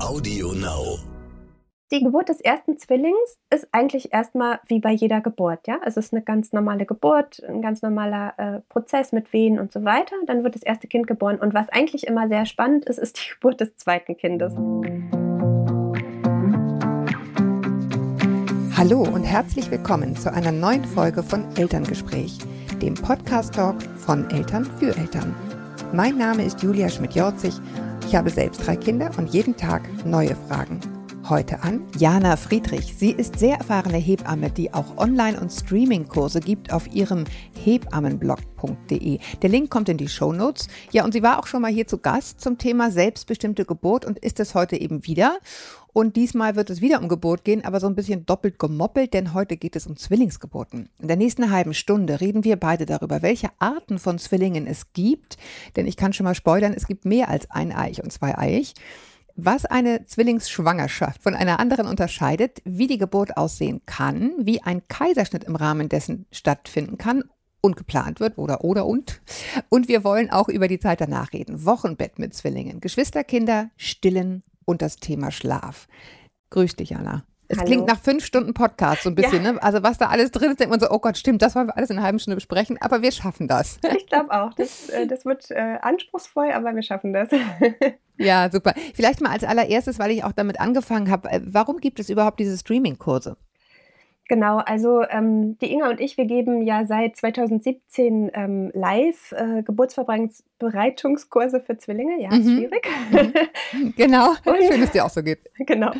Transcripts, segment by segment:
Audio Now. Die Geburt des ersten Zwillings ist eigentlich erstmal wie bei jeder Geburt, ja. Also es ist eine ganz normale Geburt, ein ganz normaler äh, Prozess mit Wehen und so weiter. Dann wird das erste Kind geboren. Und was eigentlich immer sehr spannend ist, ist die Geburt des zweiten Kindes. Hallo und herzlich willkommen zu einer neuen Folge von Elterngespräch, dem Podcast-Talk von Eltern für Eltern. Mein Name ist Julia Schmidt-Jorzig. Ich habe selbst drei Kinder und jeden Tag neue Fragen. Heute an Jana Friedrich. Sie ist sehr erfahrene Hebamme, die auch Online- und Streaming-Kurse gibt auf ihrem hebammenblog.de. Der Link kommt in die Show Notes. Ja, und sie war auch schon mal hier zu Gast zum Thema selbstbestimmte Geburt und ist es heute eben wieder. Und diesmal wird es wieder um Geburt gehen, aber so ein bisschen doppelt gemoppelt, denn heute geht es um Zwillingsgeburten. In der nächsten halben Stunde reden wir beide darüber, welche Arten von Zwillingen es gibt. Denn ich kann schon mal spoilern, es gibt mehr als ein Eich und zwei Eich. Was eine Zwillingsschwangerschaft von einer anderen unterscheidet, wie die Geburt aussehen kann, wie ein Kaiserschnitt im Rahmen dessen stattfinden kann und geplant wird oder oder und. Und wir wollen auch über die Zeit danach reden. Wochenbett mit Zwillingen, Geschwisterkinder, Stillen und das Thema Schlaf. Grüß dich, Anna. Es Hallo. klingt nach fünf Stunden Podcast so ein bisschen, Ja. ne? Also was da alles drin ist, denkt man so, oh Gott, stimmt, das wollen wir alles in einer halben Stunde besprechen, aber wir schaffen das. Ich glaube auch, das, äh, das wird äh, anspruchsvoll, aber wir schaffen das. Ja, super. Vielleicht mal als allererstes, weil ich auch damit angefangen habe, äh, warum gibt es überhaupt diese Streaming-Kurse? Genau, also ähm, die Inga und ich, wir geben ja seit 2017 ähm, live äh, Geburtsvorbereitungskurse für Zwillinge. Ja, ist Mhm. schwierig. Genau. Und- Schön, dass es dir auch so geht. genau.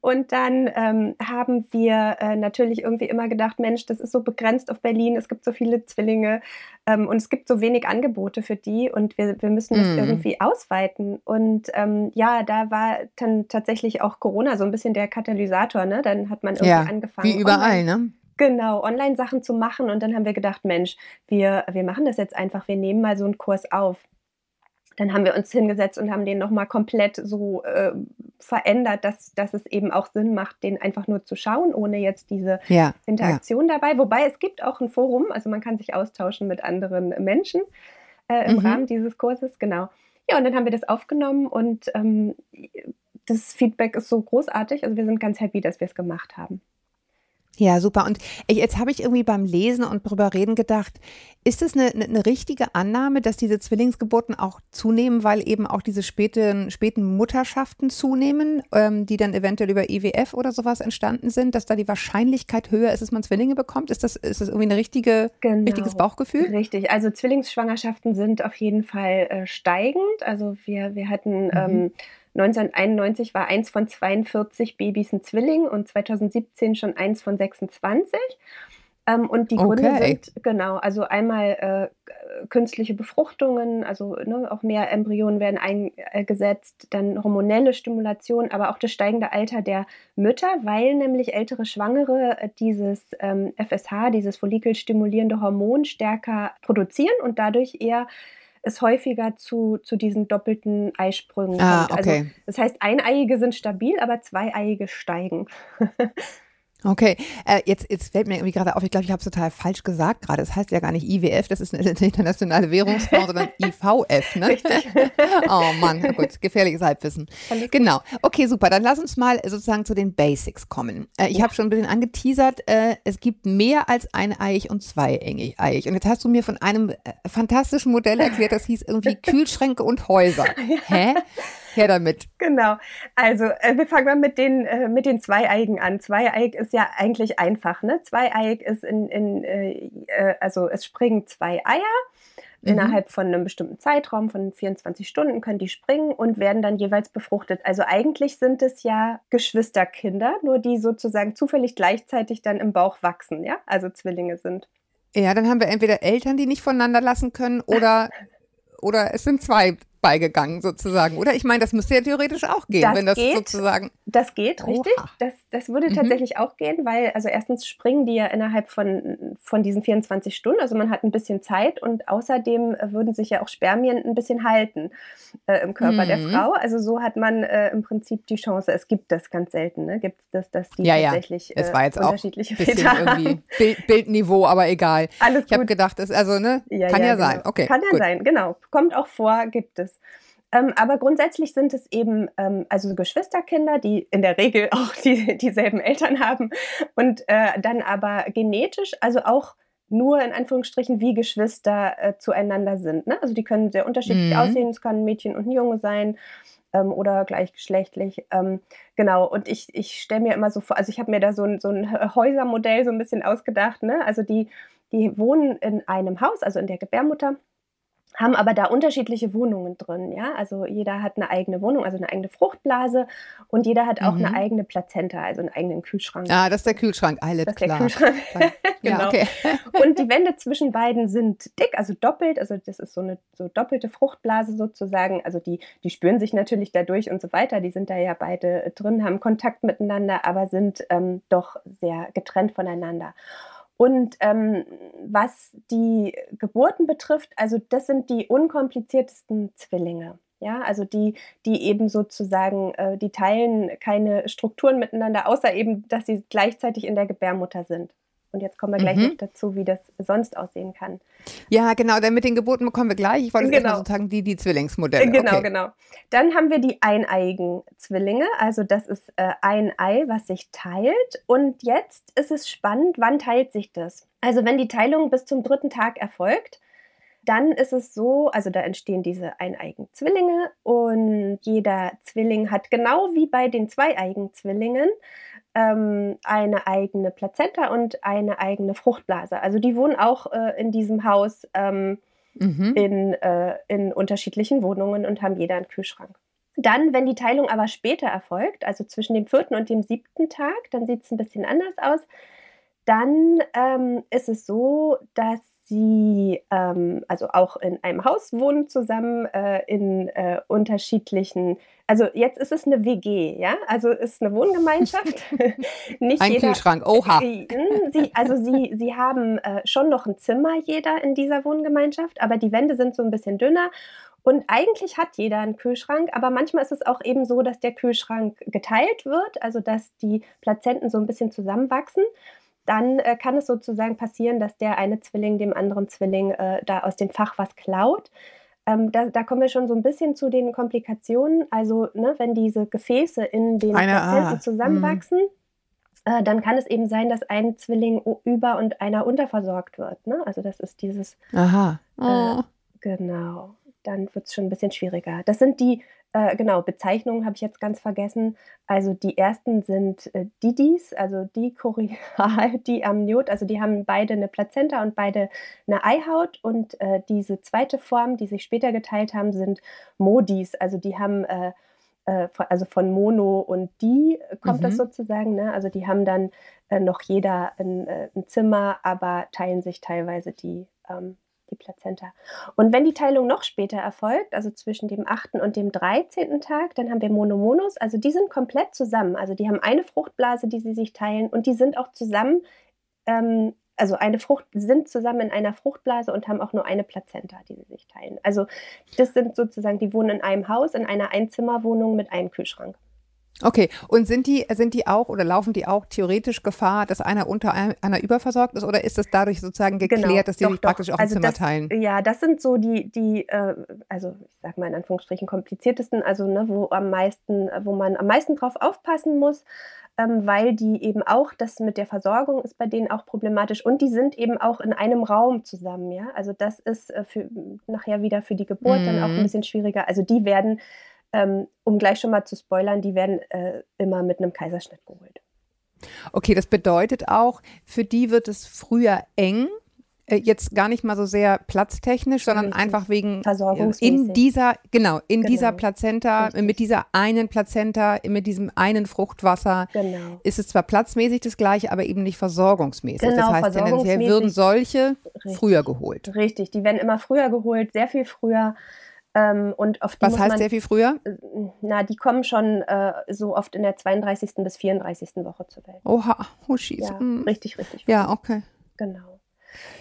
Und dann ähm, haben wir äh, natürlich irgendwie immer gedacht, Mensch, das ist so begrenzt auf Berlin, es gibt so viele Zwillinge ähm, und es gibt so wenig Angebote für die und wir, wir müssen das Mhm. irgendwie ausweiten. Und ähm, ja, da war dann tatsächlich auch Corona so ein bisschen der Katalysator, ne? Dann hat man irgendwie Ja, angefangen. Wie überall, online- ne? Genau, Online-Sachen zu machen. Und dann haben wir gedacht, Mensch, wir, wir machen das jetzt einfach, wir nehmen mal so einen Kurs auf. Dann haben wir uns hingesetzt und haben den nochmal komplett so äh, verändert, dass, dass es eben auch Sinn macht, den einfach nur zu schauen, ohne jetzt diese Ja. ja. Interaktion dabei. Wobei es gibt auch ein Forum, also man kann sich austauschen mit anderen Menschen äh, im Mhm. Rahmen dieses Kurses, genau. Ja, und dann haben wir das aufgenommen und ähm, das Feedback ist so großartig. Also wir sind ganz happy, dass wir es gemacht haben. Ja, super. Und ich, jetzt habe ich irgendwie beim Lesen und drüber reden gedacht, ist es eine, eine, richtige Annahme, dass diese Zwillingsgeburten auch zunehmen, weil eben auch diese späten, späten Mutterschaften zunehmen, ähm, die dann eventuell über IWF oder sowas entstanden sind, dass da die Wahrscheinlichkeit höher ist, dass man Zwillinge bekommt? Ist das, ist das irgendwie ein richtige, Genau. richtiges Bauchgefühl? Richtig, also Zwillingsschwangerschaften sind auf jeden Fall äh, steigend. Also wir, wir hatten Mhm. ähm, 1991 war eins von 42 Babys ein Zwilling und 2017 schon eins von 26. Ähm, und die Gründe Okay. sind, genau, also einmal äh, künstliche Befruchtungen, also ne, auch mehr Embryonen werden eingesetzt, dann hormonelle Stimulation, aber auch das steigende Alter der Mütter, weil nämlich ältere Schwangere äh, dieses ähm, FSH, dieses follikelstimulierende Hormon stärker produzieren und dadurch eher es häufiger zu, zu diesen doppelten Eisprüngen Ah, kommt. okay. Also das heißt, eineiige sind stabil, aber zweieiige steigen. Okay, äh, jetzt, jetzt fällt mir irgendwie gerade auf, ich glaube, ich habe es total falsch gesagt gerade. Es heißt ja gar nicht IWF, das ist eine internationale Währungsfonds, sondern IVF, ne? Richtig. Oh Mann, gut, gefährliches Halbwissen. Alles. Genau. Okay, super. Dann lass uns mal sozusagen zu den Basics kommen. Äh, ich Ja. habe schon ein bisschen angeteasert, äh, es gibt mehr als ein Eich und zwei Eich. Und jetzt hast du mir von einem äh, fantastischen Modell erklärt, das hieß irgendwie Kühlschränke und Häuser. Hä? Her damit. Genau. Also äh, wir fangen mal mit den, äh, mit den Zweieigen an. Zweieig ist ja eigentlich einfach. Ne? Zweieig ist in, in äh, äh, also es springen zwei Eier. Mhm. Innerhalb von einem bestimmten Zeitraum von 24 Stunden können die springen und werden dann jeweils befruchtet. Also eigentlich sind es ja Geschwisterkinder, nur die sozusagen zufällig gleichzeitig dann im Bauch wachsen, ja? Also Zwillinge sind. Ja, dann haben wir entweder Eltern, die nicht voneinander lassen können, oder, oder es sind zwei beigegangen sozusagen. Oder ich meine, das müsste ja theoretisch auch gehen, Das wenn das geht. sozusagen. Das geht, Oha. richtig. Das, das würde Mhm. tatsächlich auch gehen, weil also erstens springen die ja innerhalb von, von diesen 24 Stunden, also man hat ein bisschen Zeit und außerdem äh, würden sich ja auch Spermien ein bisschen halten äh, im Körper der Mhm. Frau. Also so hat man äh, im Prinzip die Chance, es gibt das ganz selten, ne? gibt es das, dass die Ja, ja. tatsächlich Es äh, war jetzt auch unterschiedliche Bisschen Väter irgendwie. Bild, Bildniveau, aber egal. Alles Ich habe gedacht, das also, ne? Kann ja, sein. genau. Okay. Kann ja gut. sein, genau. Kommt auch vor, gibt es. Ähm, aber grundsätzlich sind es eben ähm, also Geschwisterkinder, die in der Regel auch die, dieselben Eltern haben und äh, dann aber genetisch, also auch nur in Anführungsstrichen wie Geschwister äh, zueinander sind. Ne? Also die können sehr unterschiedlich mhm. aussehen. Es kann ein Mädchen und ein Junge sein ähm, oder gleichgeschlechtlich. Ähm, genau, und ich, ich stelle mir immer so vor, also ich habe mir da so ein, so ein Häusermodell so ein bisschen ausgedacht. Ne? Also die, die wohnen in einem Haus, also in der Gebärmutter haben aber da unterschiedliche Wohnungen drin, ja. Also jeder hat eine eigene Wohnung, also eine eigene Fruchtblase und jeder hat auch mhm. eine eigene Plazenta, also einen eigenen Kühlschrank. Ah, das ist der Kühlschrank, alles das ist klar. Der Kühlschrank. genau. Ja, okay. und die Wände zwischen beiden sind dick, also doppelt, also das ist so eine so doppelte Fruchtblase sozusagen. Also die, die spüren sich natürlich dadurch und so weiter. Die sind da ja beide drin, haben Kontakt miteinander, aber sind ähm, doch sehr getrennt voneinander. Und ähm, was die Geburten betrifft, also das sind die unkompliziertesten Zwillinge. Ja, also die, die eben sozusagen, äh, die teilen keine Strukturen miteinander, außer eben, dass sie gleichzeitig in der Gebärmutter sind. Und jetzt kommen wir gleich mhm. noch dazu, wie das sonst aussehen kann. Ja, genau, denn mit den Geburten kommen wir gleich. Ich wollte genau. sozusagen die, die Zwillingsmodelle. Genau, okay. genau. Dann haben wir die eineiigen Zwillinge. Also das ist äh, ein Ei, was sich teilt. Und jetzt ist es spannend, wann teilt sich das? Also wenn die Teilung bis zum dritten Tag erfolgt, dann ist es so, also da entstehen diese eineigen Zwillinge und jeder Zwilling hat genau wie bei den zweieigen Zwillingen ähm, eine eigene Plazenta und eine eigene Fruchtblase. Also die wohnen auch äh, in diesem Haus ähm, mhm. in, äh, in unterschiedlichen Wohnungen und haben jeder einen Kühlschrank. Dann, wenn die Teilung aber später erfolgt, also zwischen dem vierten und dem siebten Tag, dann sieht es ein bisschen anders aus. Dann ähm, ist es so, dass sie ähm, also auch in einem Haus wohnen zusammen äh, in äh, unterschiedlichen, also jetzt ist es eine WG, ja, also ist eine Wohngemeinschaft. Nicht ein jeder, Kühlschrank, oha. Sie, also sie, sie haben äh, schon noch ein Zimmer jeder in dieser Wohngemeinschaft, aber die Wände sind so ein bisschen dünner und eigentlich hat jeder einen Kühlschrank, aber manchmal ist es auch eben so, dass der Kühlschrank geteilt wird, also dass die Plazenten so ein bisschen zusammenwachsen dann äh, kann es sozusagen passieren, dass der eine Zwilling dem anderen Zwilling äh, da aus dem Fach was klaut. Ähm, da, da, kommen wir schon so ein bisschen zu den Komplikationen. Also, ne, wenn diese Gefäße in den eine, Patienten zusammenwachsen, äh, dann kann es eben sein, dass ein Zwilling über und einer unterversorgt wird. Ne? Also, das ist dieses. Aha. Äh, oh. genau. Dann wird es schon ein bisschen schwieriger. Das sind die äh, genau, Bezeichnungen habe ich jetzt ganz vergessen. Also die ersten sind äh, Didis, also die Choreal, die Amniot, also die haben beide eine Plazenta und beide eine Eihaut. Und äh, diese zweite Form, die sich später geteilt haben, sind Modis, also die haben äh, äh also von Mono und die kommt mhm. das sozusagen. Ne? Also die haben dann äh, noch jeder ein, ein, Zimmer, aber teilen sich teilweise die ähm, die Plazenta. Und wenn die Teilung noch später erfolgt, also zwischen dem 8. und dem 13. Tag, dann haben wir Monomonos, also die sind komplett zusammen. Also die haben eine Fruchtblase, die sie sich teilen und die sind auch zusammen, ähm, also eine Frucht, sind zusammen in einer Fruchtblase und haben auch nur eine Plazenta, die sie sich teilen. Also das sind sozusagen, die wohnen in einem Haus, in einer Einzimmerwohnung mit einem Kühlschrank. Okay, und sind die, sind die auch oder laufen die auch theoretisch Gefahr, dass einer unter einer überversorgt ist oder ist es dadurch sozusagen geklärt, genau, dass die doch, sich praktisch doch. auch also ein Zimmer das, teilen? Ja, das sind so die, die äh, also ich sage mal in Anführungsstrichen kompliziertesten, also ne, wo am meisten, wo man am meisten drauf aufpassen muss, ähm, weil die eben auch, das mit der Versorgung ist bei denen auch problematisch und die sind eben auch in einem Raum zusammen, ja. Also das ist äh, für nachher wieder für die Geburt mhm. dann auch ein mhm. bisschen schwieriger. Also die werden ähm, um gleich schon mal zu spoilern, die werden äh, immer mit einem Kaiserschnitt geholt. Okay, das bedeutet auch, für die wird es früher eng. Äh, jetzt gar nicht mal so sehr platztechnisch, sondern Richtig. einfach wegen in dieser genau in genau. dieser Plazenta Richtig. mit dieser einen Plazenta mit diesem einen Fruchtwasser genau. ist es zwar platzmäßig das gleiche, aber eben nicht versorgungsmäßig. Genau, das heißt tendenziell würden solche Richtig. früher geholt. Richtig, die werden immer früher geholt, sehr viel früher. Ähm, und auf die Was heißt man, sehr viel früher? Äh, na, die kommen schon äh, so oft in der 32. bis 34. Woche zur Welt. Oha, oh schieß. Ja, mhm. richtig, richtig. Ja, okay. Genau.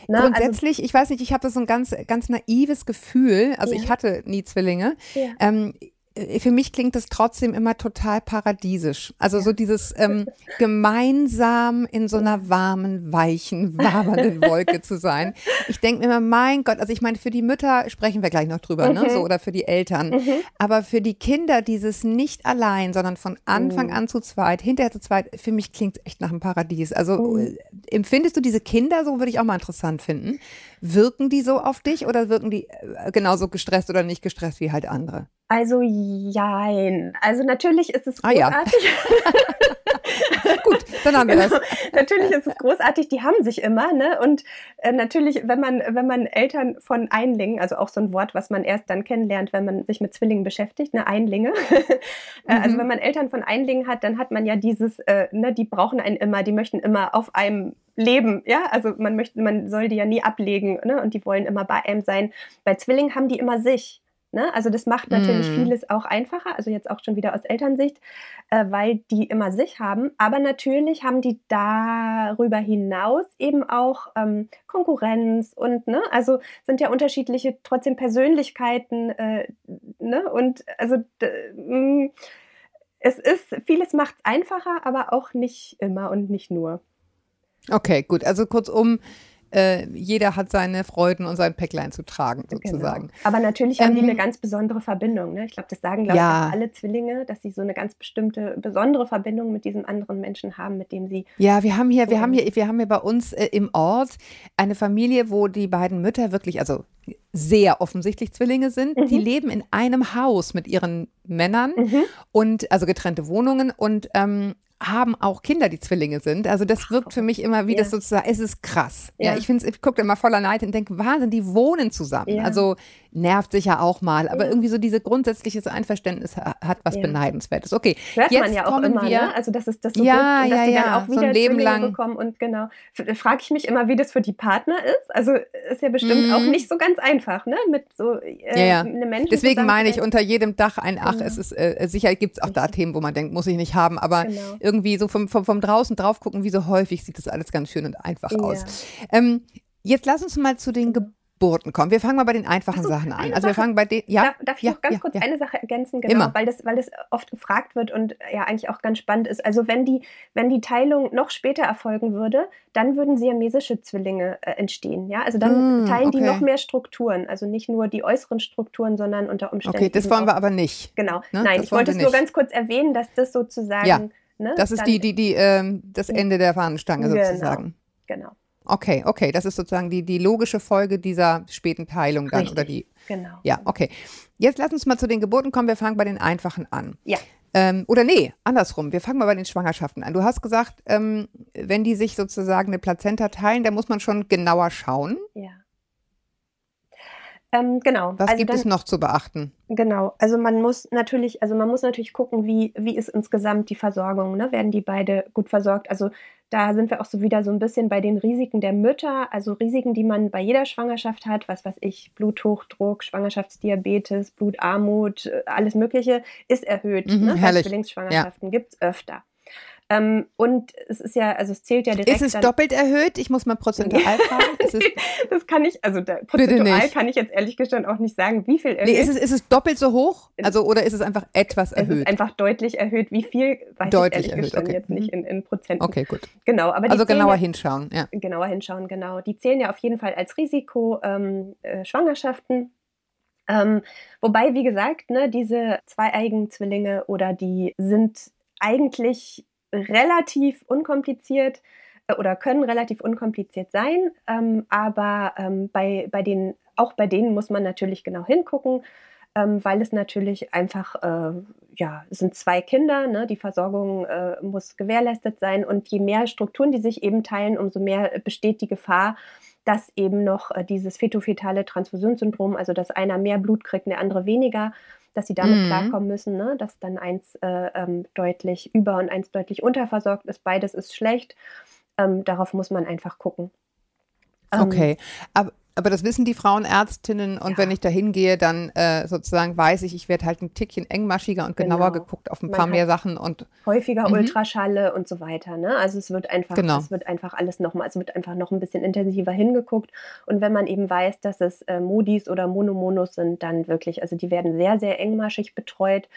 Na, Grundsätzlich, also, ich weiß nicht, ich habe so ein ganz, ganz naives Gefühl, also ja. ich hatte nie Zwillinge. Ja. Ähm, äh, für mich klingt es trotzdem immer total paradiesisch. Also so dieses ähm, gemeinsam in so einer warmen, weichen, wabernden Wolke zu sein. Ich denke mir immer, mein Gott, also ich meine, für die Mütter sprechen wir gleich noch drüber, ne, mhm. ne? So, oder für die Eltern. Mhm. Aber für die Kinder dieses nicht allein, sondern von Anfang mhm. an zu zweit, hinterher zu zweit, für mich klingt es echt nach einem Paradies. Also mhm. äh, empfindest du diese Kinder, so würde ich auch mal interessant finden, wirken die so auf dich oder wirken die äh, genauso gestresst oder nicht gestresst wie halt andere? Also jein. Also natürlich ist es großartig. Ah, ja. Gut, dann haben wir das. Genau. natürlich ist es großartig, die haben sich immer, ne? Und äh, natürlich, wenn man, wenn man Eltern von Einlingen, also auch so ein Wort, was man erst dann kennenlernt, wenn man sich mit Zwillingen beschäftigt, ne, Einlinge. Äh, also mhm. wenn man Eltern von Einlingen hat, dann hat man ja dieses, äh, ne, die brauchen einen immer, die möchten immer auf einem leben, ja, also man möchte, man soll die ja nie ablegen, ne? Und die wollen immer bei einem sein. Bei Zwillingen haben die immer sich. Ne? Also das macht natürlich mm. vieles auch einfacher, also jetzt auch schon wieder aus Elternsicht, äh, weil die immer sich haben. Aber natürlich haben die darüber hinaus eben auch ähm, Konkurrenz und ne, also sind ja unterschiedliche trotzdem Persönlichkeiten äh, ne? und also mm, es ist vieles macht einfacher, aber auch nicht immer und nicht nur. Okay, gut. Also kurzum, äh, jeder hat seine Freuden und sein Päcklein zu tragen, genau. sozusagen. Genau. Aber natürlich haben die eine ähm, ganz besondere Verbindung. Ne? Ich glaube, das sagen, glaube ja. ich, alle Zwillinge, dass sie so eine ganz bestimmte, besondere Verbindung mit diesem anderen Menschen haben, mit dem sie. Ja, wir haben hier, wir haben hier, wir haben hier bei uns äh, im Ort eine Familie, wo die beiden Mütter wirklich, also sehr offensichtlich Zwillinge sind. Mhm. Die leben in einem Haus mit ihren Männern mhm. und also getrennte Wohnungen und ähm, haben auch Kinder, die Zwillinge sind. Also das wirkt für mich immer wie ja. das sozusagen, es ist krass. Ja, ja ich finde ich gucke immer voller Neid und denke, Wahnsinn, die wohnen zusammen. Ja. Also nervt sich ja auch mal, aber irgendwie so dieses grundsätzliche Einverständnis hat was Beneidenswertes. Okay, hört jetzt man ja auch immer, wir, ne? Also das ist das so ja, gut, dass ja, dann auch wieder so ein Leben lang bekommen und genau. Frage ich mich immer, wie das für die Partner ist. Also ist ja bestimmt mm. auch mhm. nicht so ganz einfach, ne? Mit so äh, ja, einem Menschen. Deswegen meine ich unter jedem Dach ein Ach. Genau. Es ist äh, sicher gibt es auch da Themen, wo man denkt, muss ich nicht haben, aber genau. Irgendwie so vom, vom, vom draußen drauf gucken, wie so häufig sieht das alles ganz schön und einfach aus. Ähm, Jetzt lass uns mal zu den Geburten kommen. Wir fangen mal bei den einfachen so, Sachen an. Also wir fangen bei den. Ja. Darf, darf ich ja, noch ganz ja, kurz ja. eine Sache ergänzen, genau, Immer. weil das, weil das oft gefragt wird und ja eigentlich auch ganz spannend ist. Also wenn die, wenn die Teilung noch später erfolgen würde, dann würden siamesische Zwillinge äh, entstehen. Ja, also dann mm, teilen okay. die noch mehr Strukturen, also nicht nur die äußeren Strukturen, sondern unter Umständen. Okay, das wollen wir aber nicht. Genau. Ne? Nein, das ich wollte es nur ganz kurz erwähnen, dass das sozusagen. Ne, das ist die, die, die, ähm, das Ende der Fahnenstange genau, sozusagen. Genau. Okay, okay, das ist sozusagen die, die logische Folge dieser späten Teilung dann Richtig, oder die. Genau. Ja, okay. Jetzt lass uns mal zu den Geburten kommen. Wir fangen bei den einfachen an. Ja. Ähm, oder nee, andersrum. Wir fangen mal bei den Schwangerschaften an. Du hast gesagt, ähm, wenn die sich sozusagen eine Plazenta teilen, da muss man schon genauer schauen. Ja. Ähm, genau. Was also gibt dann, es noch zu beachten? Genau. Also man muss natürlich, also man muss natürlich gucken, wie, wie ist insgesamt die Versorgung. Ne? Werden die beide gut versorgt? Also da sind wir auch so wieder so ein bisschen bei den Risiken der Mütter, also Risiken, die man bei jeder Schwangerschaft hat, was weiß ich, Bluthochdruck, Schwangerschaftsdiabetes, Blutarmut, äh, alles Mögliche ist erhöht. Mhm, ne? Bei Zwillingsschwangerschaften ja. gibt es öfter. Ähm, und es ist ja, also es zählt ja direkt. Ist es doppelt erhöht? Ich muss mal prozentual fragen. das kann ich, also da, prozentual kann ich jetzt ehrlich gesagt auch nicht sagen, wie viel erhöht. Nee, ist es, ist es doppelt so hoch? Also, oder ist es einfach etwas erhöht? Es ist einfach deutlich erhöht. Wie viel, weiß deutlich ich ehrlich erhöht, okay. jetzt nicht in, in Prozenten. Okay, gut. Genau, aber Also genauer ja, hinschauen, ja. Genauer hinschauen, genau. Die zählen ja auf jeden Fall als Risiko ähm, äh, Schwangerschaften. Ähm, wobei, wie gesagt, ne, diese zweieigen Zwillinge oder die sind eigentlich relativ unkompliziert äh, oder können relativ unkompliziert sein, ähm, aber ähm, bei, bei den, auch bei denen muss man natürlich genau hingucken, ähm, weil es natürlich einfach, äh, ja, es sind zwei Kinder, ne, die Versorgung äh, muss gewährleistet sein. Und je mehr Strukturen die sich eben teilen, umso mehr besteht die Gefahr, dass eben noch äh, dieses fetofetale Transfusionssyndrom, also dass einer mehr Blut kriegt und der andere weniger, dass sie damit mhm. klarkommen müssen, ne? dass dann eins äh, ähm, deutlich über und eins deutlich unterversorgt ist. Beides ist schlecht. Ähm, darauf muss man einfach gucken. Ähm, okay, aber Aber das wissen die Frauenärztinnen und ja. wenn ich da hingehe, dann äh, sozusagen weiß ich, ich werde halt ein Tickchen engmaschiger und genauer genau. geguckt auf ein paar mehr Sachen und häufiger mhm. Ultraschalle und so weiter. Ne? Also es wird einfach, genau. es wird einfach alles nochmal, es wird einfach noch ein bisschen intensiver hingeguckt. Und wenn man eben weiß, dass es äh, Modis oder Monomonos sind, dann wirklich, also die werden sehr, sehr engmaschig betreut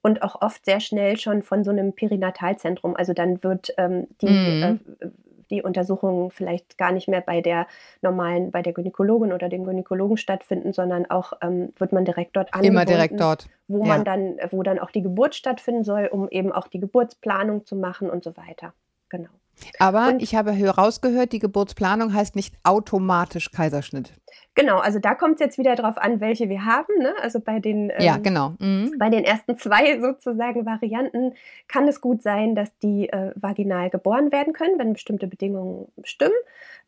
und auch oft sehr schnell schon von so einem Perinatalzentrum. Also dann wird ähm, die mhm. äh, die Untersuchungen vielleicht gar nicht mehr bei der normalen, bei der Gynäkologin oder dem Gynäkologen stattfinden, sondern auch ähm, wird man direkt dort angebunden. Immer direkt dort. Wo ja. man dann, wo dann auch die Geburt stattfinden soll, um eben auch die Geburtsplanung zu machen und so weiter. Genau. Aber und, ich habe herausgehört, die Geburtsplanung heißt nicht automatisch Kaiserschnitt. Genau, also da kommt es jetzt wieder darauf an, welche wir haben. Ne? Also bei den, ähm, ja, genau. Mhm. bei den ersten zwei sozusagen Varianten kann es gut sein, dass die äh, vaginal geboren werden können, wenn bestimmte Bedingungen stimmen.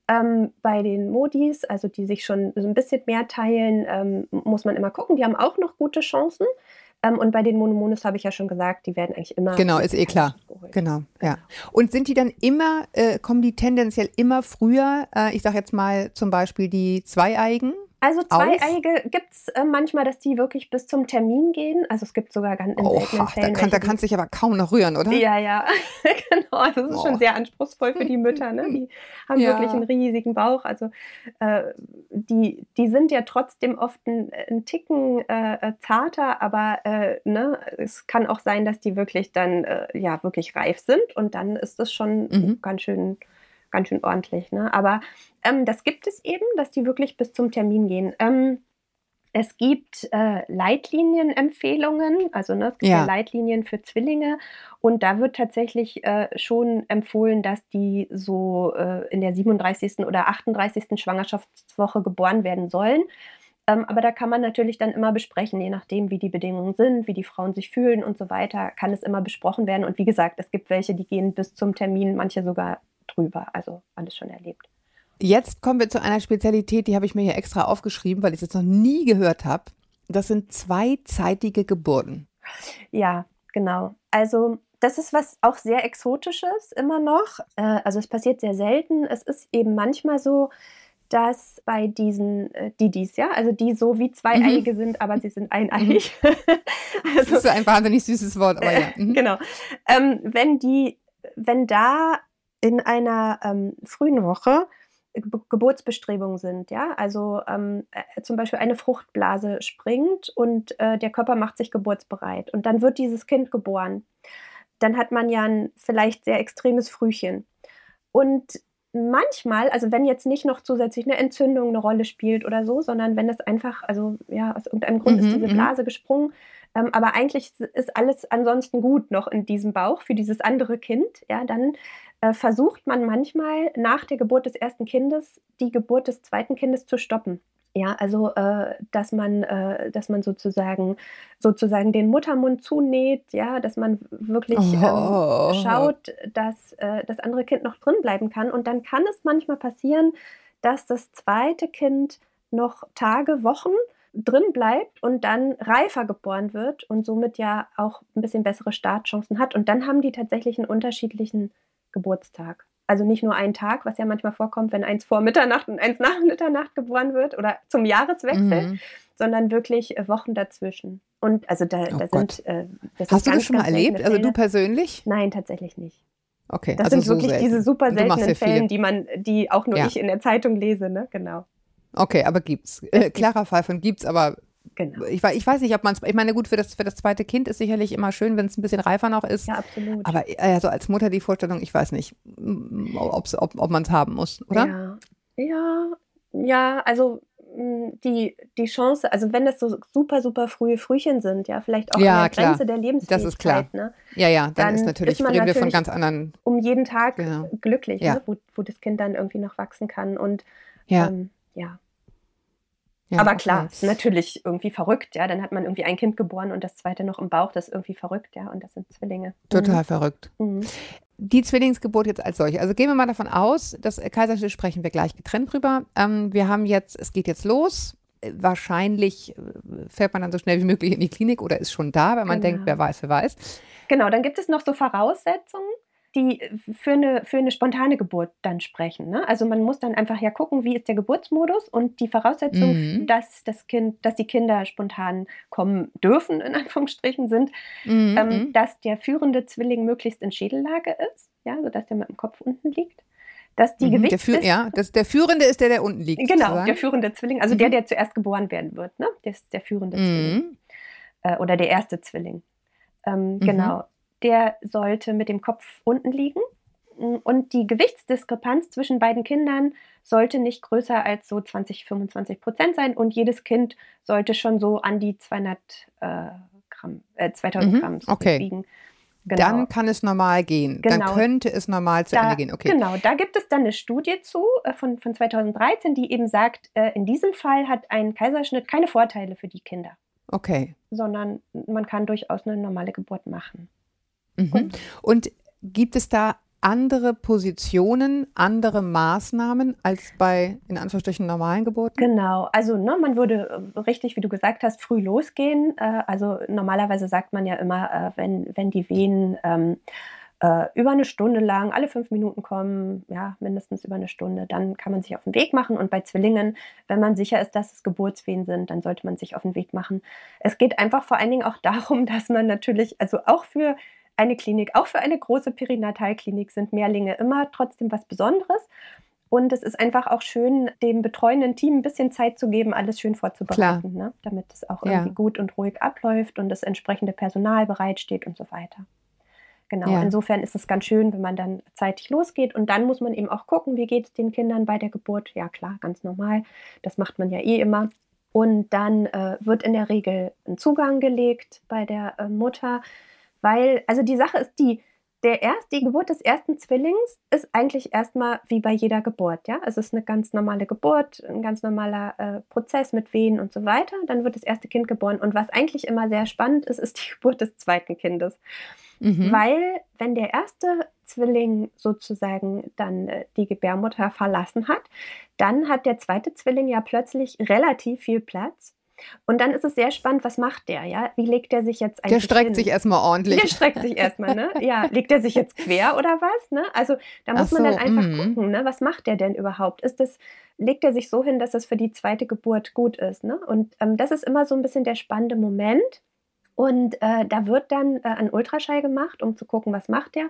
Ähm, bei den Modis, also die sich schon so ein bisschen mehr teilen, ähm, muss man immer gucken. Die haben auch noch gute Chancen. Ähm, und bei den Monomonos habe ich ja schon gesagt, die werden eigentlich immer. Genau, ist eh klar. Genau, ja. Genau. Und sind die dann immer, äh, kommen die tendenziell immer früher, äh, ich sage jetzt mal zum Beispiel die Zweieigen? Also Zweieige gibt es äh, manchmal, dass die wirklich bis zum Termin gehen. Also es gibt sogar ganz in oh, seltenen Fällen. Da kann, da kannst du dich aber kaum noch rühren, oder? Ja, ja, genau. Also es ist oh. schon sehr anspruchsvoll für die Mütter. Ne? Die haben ja. wirklich einen riesigen Bauch. Also äh, die, die sind ja trotzdem oft ein, ein Ticken äh, äh zarter, aber äh, ne, es kann auch sein, dass die wirklich dann äh, ja wirklich reif sind und dann ist das schon mhm. ganz schön ganz schön ordentlich. Ne? Aber ähm, das gibt es eben, dass die wirklich bis zum Termin gehen. Ähm, es gibt äh, Leitlinienempfehlungen, also ne, es gibt ja. ja. Leitlinien für Zwillinge und da wird tatsächlich äh, schon empfohlen, dass die so äh, in der 37. oder 38. Schwangerschaftswoche geboren werden sollen. Ähm, aber da kann man natürlich dann immer besprechen, je nachdem, wie die Bedingungen sind, wie die Frauen sich fühlen und so weiter, kann es immer besprochen werden. Und wie gesagt, es gibt welche, die gehen bis zum Termin, manche sogar drüber. Also alles schon erlebt. Jetzt kommen wir zu einer Spezialität, die habe ich mir hier extra aufgeschrieben, weil ich es jetzt noch nie gehört habe. Das sind zweizeitige Geburten. Ja, genau. Also das ist was auch sehr Exotisches immer noch. Äh, also es passiert sehr selten. Es ist eben manchmal so, dass bei diesen äh, Didis, ja, also die so wie Zweieiige mhm. sind, aber sie sind eineiig. Mhm. also, das ist ein wahnsinnig süßes Wort, aber ja. Mhm. Genau. Ähm, wenn die, wenn da in einer ähm, frühen Woche Ge Geburtsbestrebungen sind, ja, also ähm, äh, zum Beispiel eine Fruchtblase springt und äh, der Körper macht sich geburtsbereit und dann wird dieses Kind geboren. Dann hat man ja ein vielleicht sehr extremes Frühchen. Und manchmal, also wenn jetzt nicht noch zusätzlich eine Entzündung eine Rolle spielt oder so, sondern wenn es einfach, also ja, aus irgendeinem Grund mhm, ist diese mhm. Blase gesprungen, ähm, aber eigentlich ist alles ansonsten gut noch in diesem Bauch für dieses andere Kind, ja, dann äh, versucht man manchmal nach der Geburt des ersten Kindes die Geburt des zweiten Kindes zu stoppen. Ja, also äh, dass man, äh, dass man sozusagen sozusagen den Muttermund zunäht, ja, dass man wirklich ähm, oh. schaut, dass äh, das andere Kind noch drin bleiben kann. Und dann kann es manchmal passieren, dass das zweite Kind noch Tage, Wochen drin bleibt und dann reifer geboren wird und somit ja auch ein bisschen bessere Startchancen hat. Und dann haben die tatsächlich einen unterschiedlichen Geburtstag. Also nicht nur einen Tag, was ja manchmal vorkommt, wenn eins vor Mitternacht und eins nach Mitternacht geboren wird oder zum Jahreswechsel, mhm. sondern wirklich äh, Wochen dazwischen. Und also da, oh da sind. Äh, das Hast du das schon mal erlebt? Also du persönlich? Nein, tatsächlich nicht. Okay, das also sind wirklich so diese super seltenen Fälle, die man, die auch nur ja. ich in der Zeitung lese, ne? Genau. Okay, aber gibt's. Äh, klarer Fall von gibt's, aber Genau. Ich, ich, weiß nicht, ob man es, ich meine, gut, für das, für das zweite Kind ist sicherlich immer schön, wenn es ein bisschen reifer noch ist. Ja, absolut. Aber also als Mutter die Vorstellung, ich weiß nicht, ob, ob man es haben muss, oder? Ja, ja, ja also die, die Chance, also wenn das so super, super frühe Frühchen sind, ja, vielleicht auch ja, an der Grenze der Lebensfähigkeit. Das ist klar. Ne, ja, ja, dann, dann ist natürlich, ist reden wir von ganz anderen. Um jeden Tag genau. glücklich, ja. ne, wo, wo das Kind dann irgendwie noch wachsen kann. Und ja. Ähm, ja. Ja, Aber klar, okay. ist natürlich irgendwie verrückt, ja. Dann hat man irgendwie ein Kind geboren und das zweite noch im Bauch, das ist irgendwie verrückt, ja. Und das sind Zwillinge. Total mhm. verrückt. Mhm. Die Zwillingsgeburt jetzt als solche. Also gehen wir mal davon aus, das Kaiserschnitt sprechen wir gleich getrennt drüber. Ähm, wir haben jetzt, es geht jetzt los. Wahrscheinlich äh, fährt man dann so schnell wie möglich in die Klinik oder ist schon da, wenn man genau. denkt, wer weiß, wer weiß. Genau, dann gibt es noch so Voraussetzungen. Die für eine, für eine spontane Geburt dann sprechen. Ne? Also man muss dann einfach ja gucken, wie ist der Geburtsmodus und die Voraussetzung, mhm. dass das Kind, dass die Kinder spontan kommen dürfen, in Anführungsstrichen, sind, mhm. ähm, mhm. dass der führende Zwilling möglichst in Schädellage ist, ja, sodass der mit dem Kopf unten liegt. Dass die mhm, der, ist, ja, das, der Führende ist der, der unten liegt. Genau, sozusagen. der führende Zwilling, also der, mhm. der zuerst geboren werden wird, ne? Der ist der führende mhm. Zwilling. Äh, oder der erste Zwilling. Ähm, genau der sollte mit dem Kopf unten liegen. Und die Gewichtsdiskrepanz zwischen beiden Kindern sollte nicht größer als so 20, 25 Prozent sein. Und jedes Kind sollte schon so an die 200 äh, Gramm, äh, 2000 mhm, Gramm okay. wiegen. Genau. Dann kann es normal gehen. Genau. Dann könnte es normal zu da, Ende gehen. Okay. Genau, da gibt es dann eine Studie zu äh, von, von 2013, die eben sagt, äh, in diesem Fall hat ein Kaiserschnitt keine Vorteile für die Kinder. Okay. Sondern man kann durchaus eine normale Geburt machen. Mhm. Und gibt es da andere Positionen, andere Maßnahmen als bei in Anführungsstrichen normalen Geburten? Genau, also ne, man würde äh, richtig, wie du gesagt hast, früh losgehen. Äh, also normalerweise sagt man ja immer, äh, wenn, wenn die Venen ähm, äh, über eine Stunde lang, alle fünf Minuten kommen, ja, mindestens über eine Stunde, dann kann man sich auf den Weg machen. Und bei Zwillingen, wenn man sicher ist, dass es Geburtswehen sind, dann sollte man sich auf den Weg machen. Es geht einfach vor allen Dingen auch darum, dass man natürlich, also auch für eine Klinik, auch für eine große Perinatalklinik sind Mehrlinge immer trotzdem was Besonderes. Und es ist einfach auch schön, dem betreuenden Team ein bisschen Zeit zu geben, alles schön vorzubereiten, ne? damit es auch irgendwie ja. gut und ruhig abläuft und das entsprechende Personal bereitsteht und so weiter. Genau, ja. insofern ist es ganz schön, wenn man dann zeitig losgeht und dann muss man eben auch gucken, wie geht es den Kindern bei der Geburt. Ja klar, ganz normal, das macht man ja eh immer. Und dann äh, wird in der Regel ein Zugang gelegt bei der äh, Mutter weil, also die Sache ist die, der erst, die Geburt des ersten Zwillings ist eigentlich erstmal wie bei jeder Geburt, ja. Also es ist eine ganz normale Geburt, ein ganz normaler äh, Prozess mit Wehen und so weiter. Dann wird das erste Kind geboren. Und was eigentlich immer sehr spannend ist, ist die Geburt des zweiten Kindes. Mhm. Weil, wenn der erste Zwilling sozusagen dann äh, die Gebärmutter verlassen hat, dann hat der zweite Zwilling ja plötzlich relativ viel Platz und dann ist es sehr spannend, was macht der, ja? Wie legt der sich jetzt eigentlich Der streckt hin? sich erstmal ordentlich. Der streckt sich erstmal, ne? Ja, legt er sich jetzt quer oder was, ne? Also da muss so, man dann einfach mm. gucken, ne? Was macht der denn überhaupt? Ist das, legt er sich so hin, dass das für die zweite Geburt gut ist, ne? Und ähm, das ist immer so ein bisschen der spannende Moment. Und äh, da wird dann äh, ein Ultraschall gemacht, um zu gucken, was macht der.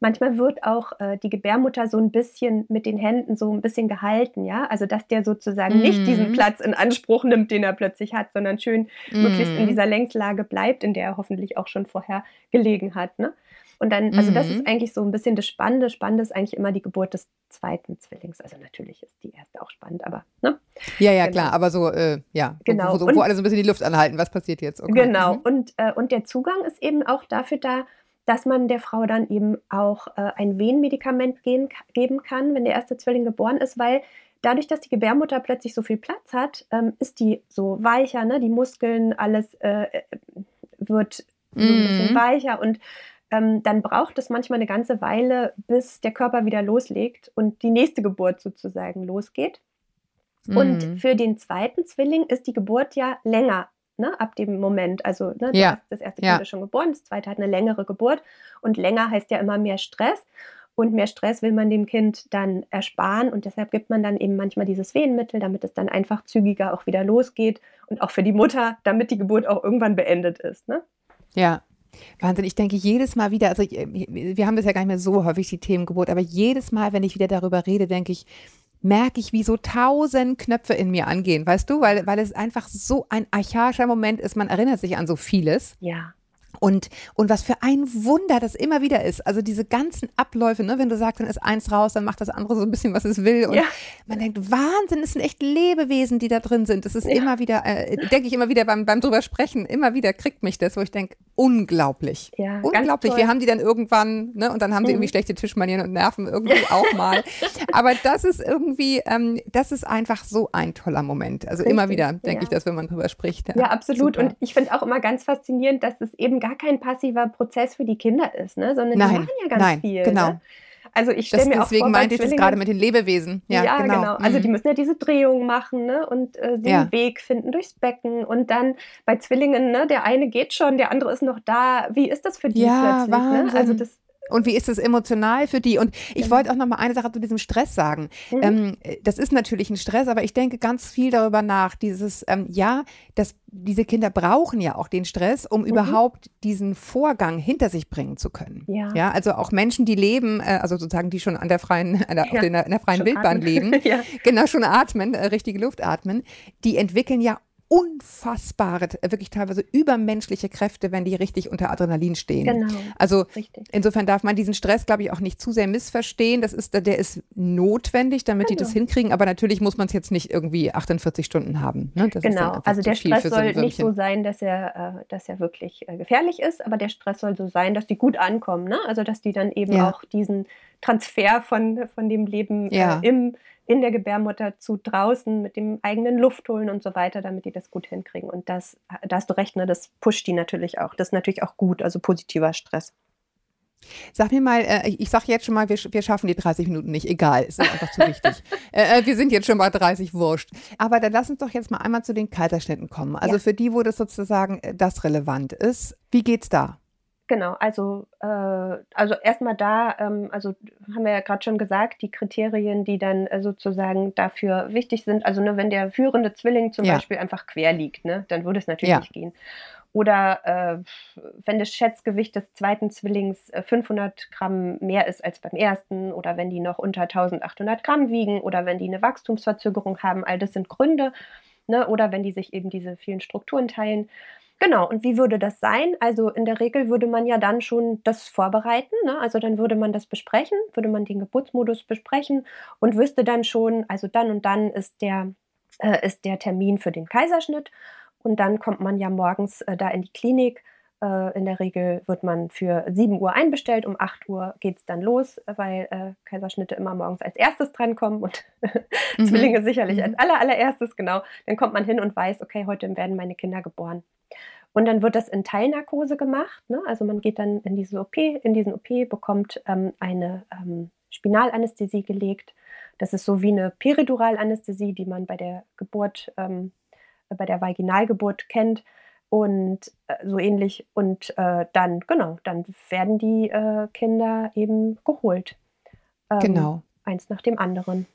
Manchmal wird auch äh, die Gebärmutter so ein bisschen mit den Händen so ein bisschen gehalten, ja. Also dass der sozusagen mm. nicht diesen mhm. Platz in Anspruch nimmt, den er plötzlich hat, sondern schön mm. möglichst in mhm. dieser Längslage bleibt, in der er hoffentlich auch schon vorher gelegen hat. Ne? Und dann, also das ist mhm. eigentlich so ein bisschen das Spannende. Spannend ist eigentlich immer die Geburt des zweiten Zwillings. Also natürlich ist die erste auch spannend, aber ne? Ja, ja, genau. klar, aber so, äh, ja, genau. Wo, wo, wo, alle so ein bisschen die Luft anhalten, was passiert jetzt? Okay. Genau, mhm. und, äh, und der Zugang ist eben auch dafür da, dass man der Frau dann eben auch äh, ein Wehenmedikament gehen, geben kann, wenn der erste Zwilling geboren ist, weil dadurch, dass die Gebärmutter plötzlich so viel Platz hat, ähm, ist die so weicher, ne? die Muskeln, alles äh, äh wird so ein bisschen mhm. weicher und ähm, dann braucht es manchmal eine ganze Weile, bis der Körper wieder loslegt und die nächste Geburt sozusagen losgeht. Mhm. Und für den zweiten Zwilling ist die Geburt ja länger. Ne, ab dem Moment, also ne, ja. das, erste Kind ja. ist schon geboren, das zweite hat eine längere Geburt und länger heißt ja immer mehr Stress und mehr Stress will man dem Kind dann ersparen und deshalb gibt man dann eben manchmal dieses Wehenmittel, damit es dann einfach zügiger auch wieder losgeht und auch für die Mutter, damit die Geburt auch irgendwann beendet ist. Ne? Ja, Wahnsinn, ich denke jedes Mal wieder, also ich, wir haben das ja gar nicht mehr so häufig, die Themengeburt, aber jedes Mal, wenn ich wieder darüber rede, denke ich, merke ich, wie so tausend Knöpfe in mir angehen, weißt du, weil, weil es einfach so ein archaischer Moment ist, man erinnert sich an so vieles. Ja. Und, und was für ein Wunder das immer wieder ist. Also diese ganzen Abläufe, ne, wenn du sagst, dann ist eins raus, dann macht das andere so ein bisschen, was es will. Und ja. man denkt, Wahnsinn, es sind echt Lebewesen, die da drin sind. Das ist ja. immer wieder, äh, denke ich immer wieder beim, beim drüber sprechen, immer wieder kriegt mich das, wo ich denke, unglaublich. Ja, unglaublich. Wir haben die dann irgendwann, ne, und dann haben sie mhm. irgendwie schlechte Tischmanieren und Nerven irgendwie auch mal. Aber das ist irgendwie, ähm, das ist einfach so ein toller Moment. Also Richtig. immer wieder denke ich das, wenn man drüber spricht. Ja, absolut. Super. Und ich finde auch immer ganz faszinierend, dass es eben gar kein passiver Prozess für die Kinder ist, ne? sondern nein, die machen ja ganz nein, viel. Genau. Ne? Also ich stelle mir auch deswegen vor, meinte ich das gerade mit den Lebewesen. Ja, ja genau. genau. Also die mhm. müssen ja diese Drehung machen ne? und äh, den ja. Weg finden durchs Becken. Und dann bei Zwillingen, ne, der eine geht schon, der andere ist noch da. Wie ist das für die ja, plötzlich? Ne? Also das Und wie ist es emotional für die? Und ich wollte auch noch mal eine Sache zu diesem Stress sagen. Mhm. Ähm, das ist natürlich ein Stress, aber ich denke ganz viel darüber nach. Dieses, ähm, ja, das, diese Kinder brauchen ja auch den Stress, um mhm. überhaupt diesen Vorgang hinter sich bringen zu können. Ja. ja also auch Menschen, die leben, äh, also sozusagen die schon an der freien, an der, ja. den, in der freien schon Wildbahn atmen. leben, ja. genau schon atmen, äh, richtige Luft atmen, die entwickeln ja unfassbare, wirklich teilweise übermenschliche Kräfte, wenn die richtig unter Adrenalin stehen. Genau. Also richtig. insofern darf man diesen Stress, glaube ich, auch nicht zu sehr missverstehen. Das ist, der ist notwendig, damit genau. die das hinkriegen, aber natürlich muss man es jetzt nicht irgendwie 48 Stunden haben. Ne? genau, also der Stress soll so nicht so sein, dass er, äh, dass er wirklich äh, gefährlich ist, aber der Stress soll so sein, dass die gut ankommen. Ne? Also dass die dann eben ja. auch diesen Transfer von, von dem Leben äh, ja. äh, im in der Gebärmutter zu draußen mit dem eigenen Luft holen und so weiter, damit die das gut hinkriegen. Und das, da hast du recht, ne, das pusht die natürlich auch. Das ist natürlich auch gut, also positiver Stress. Sag mir mal, äh, ich sage jetzt schon mal, wir, wir, schaffen die 30 Minuten nicht. Egal, ist einfach zu wichtig. äh, äh wir sind jetzt schon bei 30, wurscht. Aber dann lass uns doch jetzt mal einmal zu den Kaiserschnitten kommen. Also ja. für die, wo das sozusagen äh, das relevant ist. Wie geht's da? Genau, also, äh, also erstmal da, ähm, also haben wir ja gerade schon gesagt, die Kriterien, die dann äh, sozusagen dafür wichtig sind, also ne, wenn der führende Zwilling zum ja. Beispiel einfach quer liegt, ne, dann würde es natürlich ja. nicht gehen. Oder äh, wenn das Schätzgewicht des zweiten Zwillings 500 äh, Gramm mehr ist als beim ersten oder wenn die noch unter 1800 Gramm wiegen oder wenn die eine Wachstumsverzögerung haben, all das sind Gründe. Ne, oder wenn die sich eben diese vielen Strukturen teilen. Genau, und wie würde das sein? Also in der Regel würde man ja dann schon das vorbereiten, ne? also dann würde man das besprechen, würde man den Geburtsmodus besprechen und wüsste dann schon, also dann und dann ist der, äh, ist der Termin für den Kaiserschnitt und dann kommt man ja morgens äh, da in die Klinik. Äh, in der Regel wird man für 7 Uhr einbestellt, um 8 Uhr geht es dann los, weil äh, Kaiserschnitte immer morgens als erstes drankommen und mhm. Zwillinge sicherlich mhm. als aller, allererstes, genau. Dann kommt man hin und weiß, okay, heute werden meine Kinder geboren. Und dann wird das in Teilnarkose gemacht. Ne? Also man geht dann in diese OP, in diesen OP, bekommt ähm, eine ähm, Spinalanästhesie gelegt. Das ist so wie eine Periduralanästhesie, die man bei der Geburt, ähm, bei der Vaginalgeburt kennt. Und äh, so ähnlich. Und äh, dann, genau, dann werden die äh, Kinder eben geholt. Ähm, genau. Eins nach dem anderen.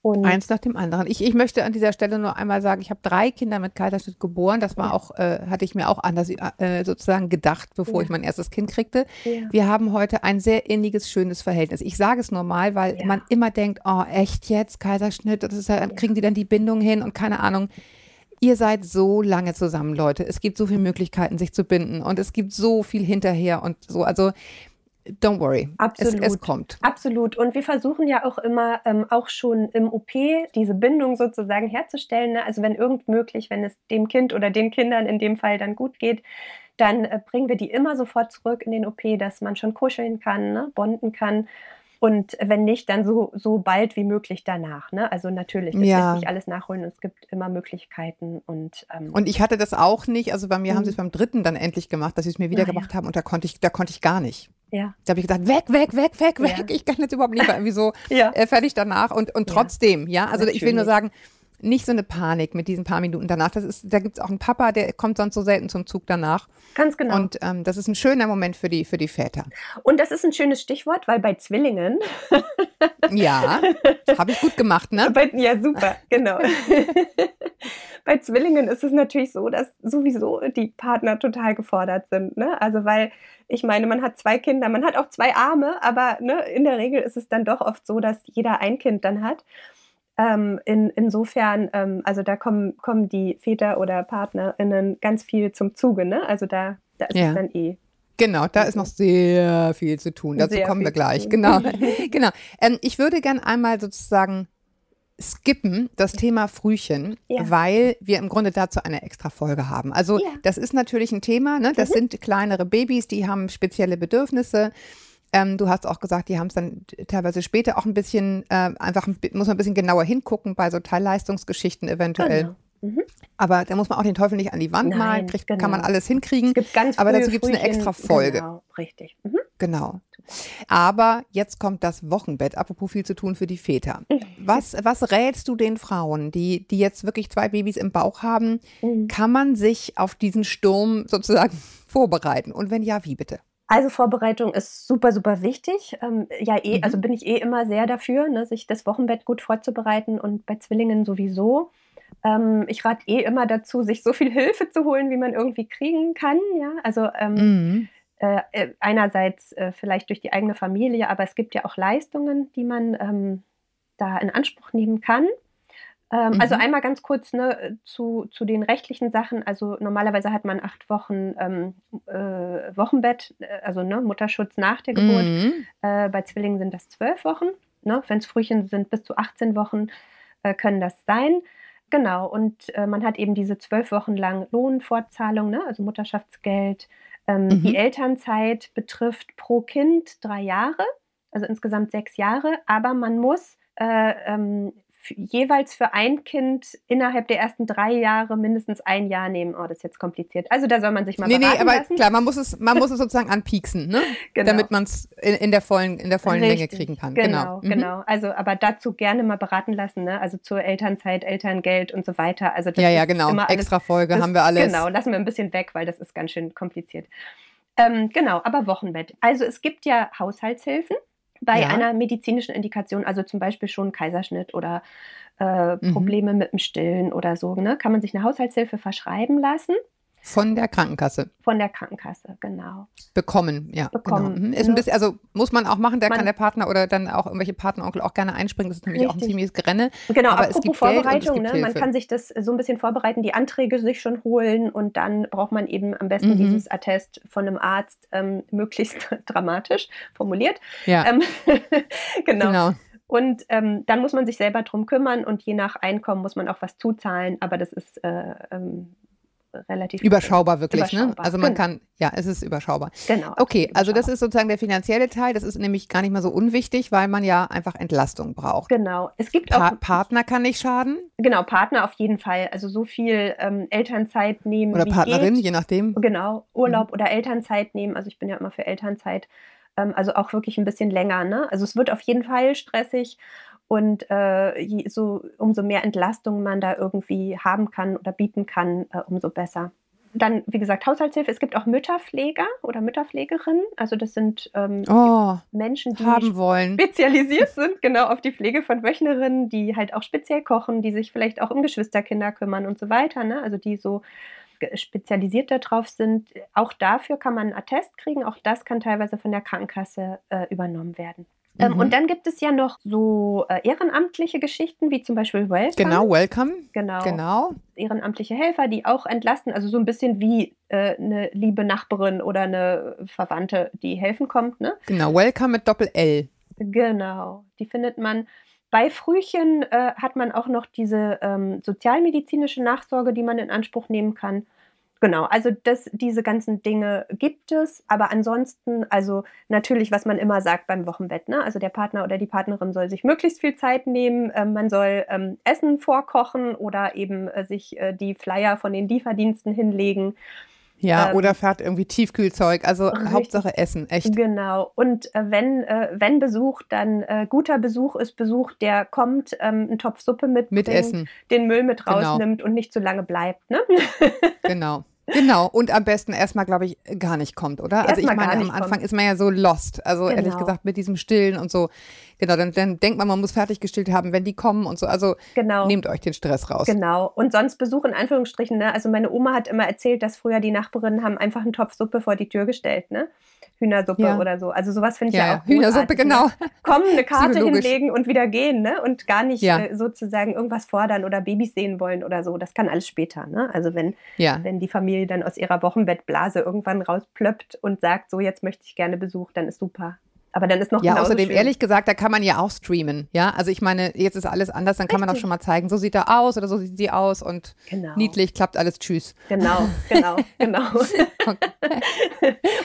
Und Eins nach dem anderen. Ich, ich möchte an dieser Stelle nur einmal sagen, ich habe drei Kinder mit Kaiserschnitt geboren. Das war ja. auch, äh, hatte ich mir auch anders äh, sozusagen gedacht, bevor ja. ich mein erstes Kind kriegte. Ja. Wir haben heute ein sehr inniges, schönes Verhältnis. Ich sage es normal, weil man immer denkt, oh, echt jetzt, Kaiserschnitt, das ist ja, kriegen die dann die Bindung hin und keine Ahnung. Ihr seid so lange zusammen, Leute. Es gibt so viele Möglichkeiten, sich zu binden und es gibt so viel hinterher und so. Also don't worry. Absolut. Es, es, kommt. Absolut. Und wir versuchen ja auch immer, ähm, auch schon im OP, diese Bindung sozusagen herzustellen. Ne? Also wenn irgend möglich, wenn es dem Kind oder den Kindern in dem Fall dann gut geht, dann äh, bringen wir die immer sofort zurück in den OP, dass man schon kuscheln kann, ne? bonden kann. Und wenn nicht, dann so, so bald wie möglich danach. Ne? Also natürlich, das ja. lässt sich alles nachholen und es gibt immer Möglichkeiten. Und, ähm, und ich hatte das auch nicht. Also bei mir mhm. haben sie es beim dritten dann endlich gemacht, dass sie es mir wieder ah, gemacht ja. haben und da konnte ich, da konnte ich gar nicht. Ja. Da habe ich gesagt, weg, weg, weg, weg, weg. Ja. Ich kann jetzt überhaupt nicht irgendwie so ja. äh, fertig danach. Und, und trotzdem, ja, also Natürlich. ich will nur sagen, nicht so eine Panik mit diesen paar Minuten danach. Das ist, da gibt es auch einen Papa, der kommt sonst so selten zum Zug danach. Ganz genau. Und ähm, das ist ein schöner Moment für die, für die Väter. Und das ist ein schönes Stichwort, weil bei Zwillingen. ja, habe ich gut gemacht, ne? Bei, ja, super, genau. bei Zwillingen ist es natürlich so, dass sowieso die Partner total gefordert sind. Ne? Also weil ich meine, man hat zwei Kinder, man hat auch zwei Arme, aber ne, in der Regel ist es dann doch oft so, dass jeder ein Kind dann hat. Ähm, in, insofern, ähm, also da kommen, kommen die Väter oder PartnerInnen ganz viel zum Zuge, ne? Also da, da ist ja. es dann eh Genau, da ist noch sehr viel zu tun. Dazu sehr kommen wir gleich. Genau. genau. Ähm, ich würde gern einmal sozusagen skippen das Thema Frühchen, ja. weil wir im Grunde dazu eine extra Folge haben. Also ja. das ist natürlich ein Thema, ne? das mhm. sind kleinere Babys, die haben spezielle Bedürfnisse. Ähm, du hast auch gesagt, die haben es dann teilweise später auch ein bisschen, äh, einfach muss man ein bisschen genauer hingucken bei so Teilleistungsgeschichten eventuell. Genau. Mhm. Aber da muss man auch den Teufel nicht an die Wand Nein, malen, kriegt, genau. kann man alles hinkriegen. Es gibt ganz aber dazu gibt es eine extra Folge. Genau, richtig. Mhm. Genau. Aber jetzt kommt das Wochenbett, apropos viel zu tun für die Väter. Was, was rätst du den Frauen, die, die jetzt wirklich zwei Babys im Bauch haben? Mhm. Kann man sich auf diesen Sturm sozusagen vorbereiten? Und wenn ja, wie bitte? Also Vorbereitung ist super, super wichtig. Ähm, ja, eh, mhm. also bin ich eh immer sehr dafür, ne, sich das Wochenbett gut vorzubereiten und bei Zwillingen sowieso. Ähm, ich rate eh immer dazu, sich so viel Hilfe zu holen, wie man irgendwie kriegen kann. Ja, also ähm, mhm. äh, äh einerseits äh, vielleicht durch die eigene Familie, aber es gibt ja auch Leistungen, die man ähm, da in Anspruch nehmen kann. Ähm, also mhm. Also einmal ganz kurz ne, zu, zu den rechtlichen Sachen. Also normalerweise hat man acht Wochen ähm, äh, Wochenbett, äh, also ne, Mutterschutz nach der Geburt. Mhm. Äh, bei Zwillingen sind das zwölf Wochen. Ne? Wenn es Frühchen sind, bis zu 18 Wochen äh, können das sein. Genau, und äh, man hat eben diese zwölf Wochen lang Lohnfortzahlung, ne? also Mutterschaftsgeld. Ähm, mhm. Die Elternzeit betrifft pro Kind drei Jahre, also insgesamt sechs Jahre, aber man muss äh, ähm, jeweils für ein Kind innerhalb der ersten drei Jahre mindestens ein Jahr nehmen. Oh, das ist jetzt kompliziert. Also da soll man sich mal Nee, nee, aber lassen. klar, man muss es, man muss es sozusagen anpieksen, ne? Genau. Damit man es in, in, der vollen, in der vollen Länge kriegen kann. Genau, genau. Mhm. genau. Also aber dazu gerne mal beraten lassen, ne? Also zur Elternzeit, Elterngeld und so weiter. Also das ja, ja, genau. Alles, Extra Folge das, haben wir alles. Genau, lassen wir ein bisschen weg, weil das ist ganz schön kompliziert. Ähm, genau, aber Wochenbett. Also es gibt ja Haushaltshilfen bei ja. einer medizinischen Indikation, also zum Beispiel schon Kaiserschnitt oder äh, mhm. Probleme mhm. mit dem Stillen oder so, ne, kann man sich eine Haushaltshilfe verschreiben lassen. Von der Krankenkasse. Von der Krankenkasse, genau. Bekommen, ja. Genau. Bekommen. Genau. Ist ein bisschen, also muss man auch machen, da man, kann der Partner oder dann auch irgendwelche Partneronkel auch gerne einspringen. Das ist nämlich richtig. auch ein ziemliches Grenne. Genau, aber apropos es gibt Vorbereitung, ne? man kann sich das so ein bisschen vorbereiten, die Anträge sich schon holen und dann braucht man eben am besten mhm. dieses Attest von einem Arzt, ähm, möglichst dramatisch formuliert. Ja. Ähm, genau. genau. Und ähm, dann muss man sich selber drum kümmern und je nach Einkommen muss man auch was zuzahlen, aber das ist äh, ähm, relativ überschaubar wirklich, ne? überschaubar. ne? Also man genau. kann, ja, es ist überschaubar. Genau. Okay, also das ist sozusagen der finanzielle Teil. Das ist nämlich gar nicht mal so unwichtig, weil man ja einfach Entlastung braucht. Genau. Es gibt pa auch Partner kann nicht schaden. Genau, Partner auf jeden Fall. Also so viel ähm, Elternzeit nehmen oder Partnerin, geht. je nachdem. Genau, Urlaub mhm. oder Elternzeit nehmen. Also ich bin ja immer für Elternzeit. Ähm, also auch wirklich ein bisschen länger. Ne? Also es wird auf jeden Fall stressig. Und äh, so, umso mehr Entlastung man da irgendwie haben kann oder bieten kann, äh, umso besser. Dann, wie gesagt, Haushaltshilfe. Es gibt auch Mütterpfleger oder Mütterpflegerinnen. Also das sind ähm, oh, Menschen, die wollen. spezialisiert sind, genau auf die Pflege von Wöchnerinnen, die halt auch speziell kochen, die sich vielleicht auch um Geschwisterkinder kümmern und so weiter. Ne? Also die so spezialisiert darauf sind. Auch dafür kann man einen Attest kriegen. Auch das kann teilweise von der Krankenkasse äh, übernommen werden. Ähm, mhm. und dann gibt es ja noch so äh, ehrenamtliche Geschichten, wie zum Beispiel Welcome. Genau, Welcome. Genau. genau. Ehrenamtliche Helfer, die auch entlasten, also so ein bisschen wie äh, eine liebe Nachbarin oder eine Verwandte, die helfen kommt. Ne? Genau, Welcome mit Doppel-L. Genau, die findet man. Bei Frühchen äh, hat man auch noch diese ähm, sozialmedizinische Nachsorge, die man in Anspruch nehmen kann. Genau, also das, diese ganzen Dinge gibt es, aber ansonsten, also natürlich, was man immer sagt beim Wochenbett, ne? also der Partner oder die Partnerin soll sich möglichst viel Zeit nehmen, ähm, man soll ähm, Essen vorkochen oder eben äh, sich äh, die Flyer von den Lieferdiensten hinlegen. Ja, ähm, oder fährt irgendwie Tiefkühlzeug, also richtig, Hauptsache Essen, echt. Genau. Und äh, wenn, äh, wenn Besuch, dann äh, guter Besuch ist Besuch, der kommt, ähm, einen Topf Suppe mit, mit Essen. den Müll mit genau. rausnimmt genau. und nicht zu lange bleibt. Ne? genau. Genau, und am besten erstmal, glaube ich, gar nicht kommt, oder? also ich meine, am Anfang kommt. ist man ja so lost. Also genau. ehrlich gesagt, mit diesem Stillen und so. Genau, dann, dann denkt man, man muss fertig gestillt haben, wenn die kommen und so. Also genau. nehmt euch den Stress raus. Genau. Und sonst Besuch in Anführungsstrichen, ne? Also meine Oma hat immer erzählt, dass früher die Nachbarinnen haben einfach einen Topf Suppe vor die Tür gestellt, ne? Hühnersuppe ja. oder so. Also sowas finde ich ja, ja auch Hühnersuppe, ne? genau. Kommen, eine Karte hinlegen und wieder gehen, ne? Und gar nicht ja. äh, sozusagen irgendwas fordern oder Babys sehen wollen oder so. Das kann alles später, ne? Also wenn, wenn die Familie dann aus ihrer Wochenbettblase irgendwann rausplöppt und sagt, so jetzt möchte ich gerne Besuch, dann ist super. Aber dann ist noch Ja, außerdem, schön. ehrlich gesagt, da kann man ja auch streamen. Ja, also ich meine, jetzt ist alles anders, dann Richtig. kann man auch schon mal zeigen, so sieht er aus oder so sieht sie aus und genau. niedlich, klappt alles, tschüss. Genau, genau, genau.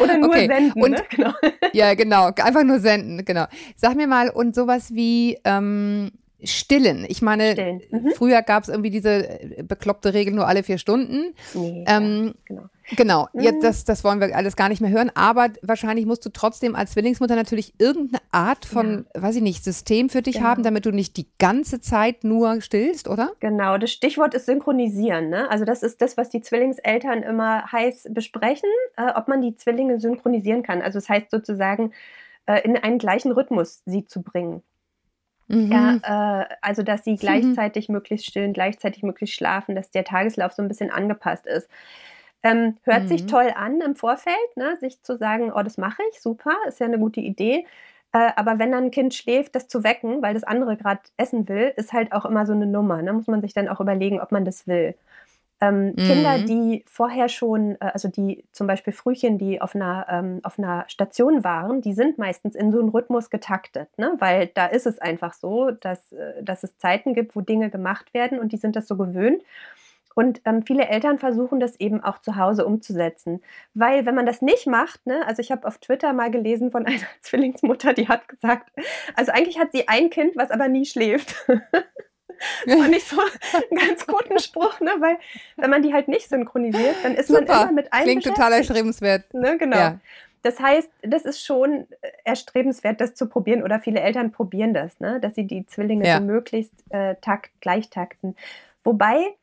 oder nur okay. senden, und, ne? genau. Ja, genau, einfach nur senden, genau. Sag mir mal, und sowas wie, ähm, Stillen. Ich meine. Mhm. früher gab es irgendwie diese äh, bekloppte Regel nur alle vier Stunden. Nee, ähm, ja, genau. Genau, mhm. jetzt, das, das wollen wir alles gar nicht mehr hören, aber wahrscheinlich musst du trotzdem als Zwillingsmutter natürlich irgendeine Art von, ja. weiß ich nicht, System für dich genau. haben, damit du nicht die ganze Zeit nur stillst, oder? Genau, das Stichwort ist synchronisieren. Ne? Also das ist das, was die Zwillingseltern immer heiß besprechen, äh, ob man die Zwillinge synchronisieren kann. Also das heißt sozusagen, äh, in einen gleichen Rhythmus sie zu bringen. Mhm. Ja, äh, also dass sie mhm. gleichzeitig mhm. möglichst stillen, gleichzeitig möglichst schlafen, dass der Tageslauf so ein bisschen angepasst ist. Ähm, hört mhm. sich toll an im Vorfeld, ne? sich zu sagen, oh, das mache ich, super, ist ja eine gute Idee. Äh, aber wenn dann ein Kind schläft, das zu wecken, weil das andere gerade essen will, ist halt auch immer so eine Nummer. Ne? Muss man sich dann auch überlegen, ob man das will. Ähm, mhm. Kinder, die vorher schon, äh, also die zum Beispiel Frühchen, die auf einer, ähm, auf einer Station waren, die sind meistens in so einen Rhythmus getaktet, ne? weil da ist es einfach so, dass, äh, dass es Zeiten gibt, wo Dinge gemacht werden und die sind das so gewöhnt. Und ähm, viele Eltern versuchen das eben auch zu Hause umzusetzen. Weil wenn man das nicht macht, ne, also ich habe auf Twitter mal gelesen von einer Zwillingsmutter, die hat gesagt, also eigentlich hat sie ein Kind, was aber nie schläft. das fand ich so einen ganz guten Spruch, ne? weil wenn man die halt nicht synchronisiert, dann ist Super. man immer mit einem Klingt total erstrebenswert. Ne? Genau. Ja. Das heißt, das ist schon erstrebenswert, das zu probieren oder viele Eltern probieren das, ne? dass sie die Zwillinge ja. so möglichst äh, takt, gleich takten. Wobei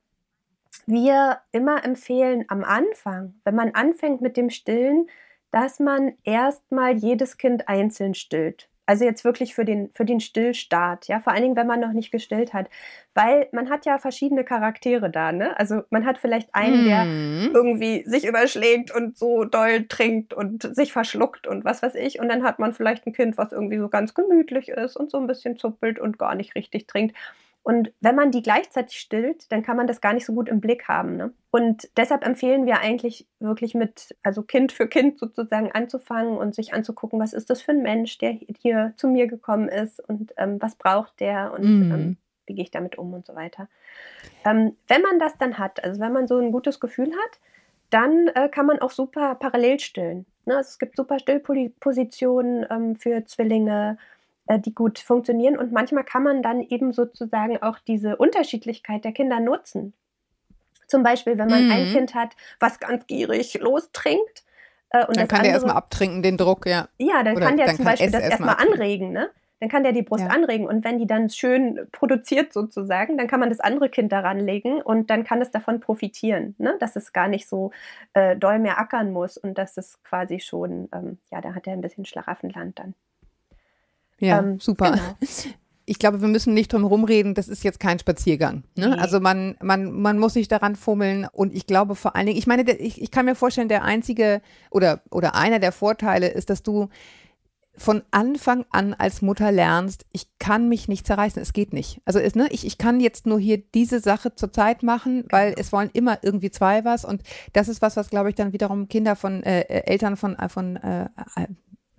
wir immer empfehlen am Anfang, wenn man anfängt mit dem Stillen, dass man erstmal jedes Kind einzeln stillt. Also jetzt wirklich für den, für den Stillstart, ja, vor allen Dingen, wenn man noch nicht gestillt hat. Weil man hat ja verschiedene Charaktere da, ne? Also man hat vielleicht einen, der mhm. irgendwie sich überschlägt und so doll trinkt und sich verschluckt und was weiß ich. Und dann hat man vielleicht ein Kind, was irgendwie so ganz gemütlich ist und so ein bisschen zuppelt und gar nicht richtig trinkt. Und wenn man die gleichzeitig stillt, dann kann man das gar nicht so gut im Blick haben. Ne? Und deshalb empfehlen wir eigentlich wirklich mit, also Kind für Kind sozusagen anzufangen und sich anzugucken, was ist das für ein Mensch, der hier zu mir gekommen ist und ähm, was braucht der und mhm. ähm, wie gehe ich damit um und so weiter. Ähm, wenn man das dann hat, also wenn man so ein gutes Gefühl hat, dann äh, kann man auch super parallel stillen. Ne? Also es gibt super Stillpositionen ähm, für Zwillinge die gut funktionieren. Und manchmal kann man dann eben sozusagen auch diese Unterschiedlichkeit der Kinder nutzen. Zum Beispiel, wenn man mhm. ein Kind hat, was ganz gierig lostrinkt. Äh, und dann kann andere, der erstmal abtrinken, den Druck, ja. Ja, dann Oder kann der dann zum kann Beispiel das erstmal anregen, ne? Dann kann der die Brust ja. anregen und wenn die dann schön produziert sozusagen, dann kann man das andere Kind daran legen und dann kann es davon profitieren, ne? dass es gar nicht so äh, doll mehr ackern muss und dass es quasi schon, ähm, ja, da hat er ein bisschen Schlaraffenland dann. Ja, ähm, super. Genau. Ich glaube, wir müssen nicht drum rumreden, das ist jetzt kein Spaziergang. Ne? Nee. Also man, man, man muss sich daran fummeln und ich glaube vor allen Dingen, ich meine, ich, ich kann mir vorstellen, der einzige oder, oder einer der Vorteile ist, dass du von Anfang an als Mutter lernst, ich kann mich nicht zerreißen, es geht nicht. Also ist, ne, ich, ich kann jetzt nur hier diese Sache zur Zeit machen, weil es wollen immer irgendwie zwei was und das ist was, was glaube ich dann wiederum Kinder von äh, Eltern von, äh, von äh,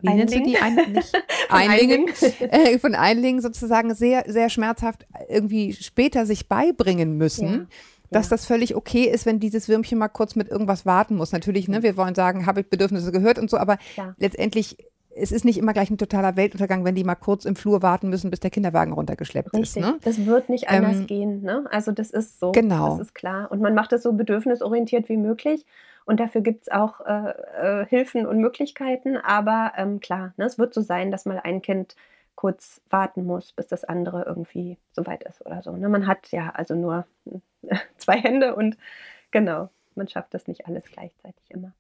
wie nennst du die? Ein, nicht, Einlingen, äh, von Einlingen sozusagen sehr, sehr schmerzhaft irgendwie später sich beibringen müssen. Ja. Dass ja. das völlig okay ist, wenn dieses Würmchen mal kurz mit irgendwas warten muss. Natürlich, ne, wir wollen sagen, habe ich Bedürfnisse gehört und so, aber ja. letztendlich es ist nicht immer gleich ein totaler Weltuntergang, wenn die mal kurz im Flur warten müssen, bis der Kinderwagen runtergeschleppt Richtig. ist. Ne? Das wird nicht anders ähm, gehen. Ne? Also das ist so. Genau. Das ist klar. Und man macht es so bedürfnisorientiert wie möglich. Und dafür gibt es auch äh, äh, Hilfen und Möglichkeiten. Aber ähm, klar, ne, es wird so sein, dass mal ein Kind kurz warten muss, bis das andere irgendwie soweit ist oder so. Ne? Man hat ja also nur zwei Hände und genau, man schafft das nicht alles gleichzeitig immer.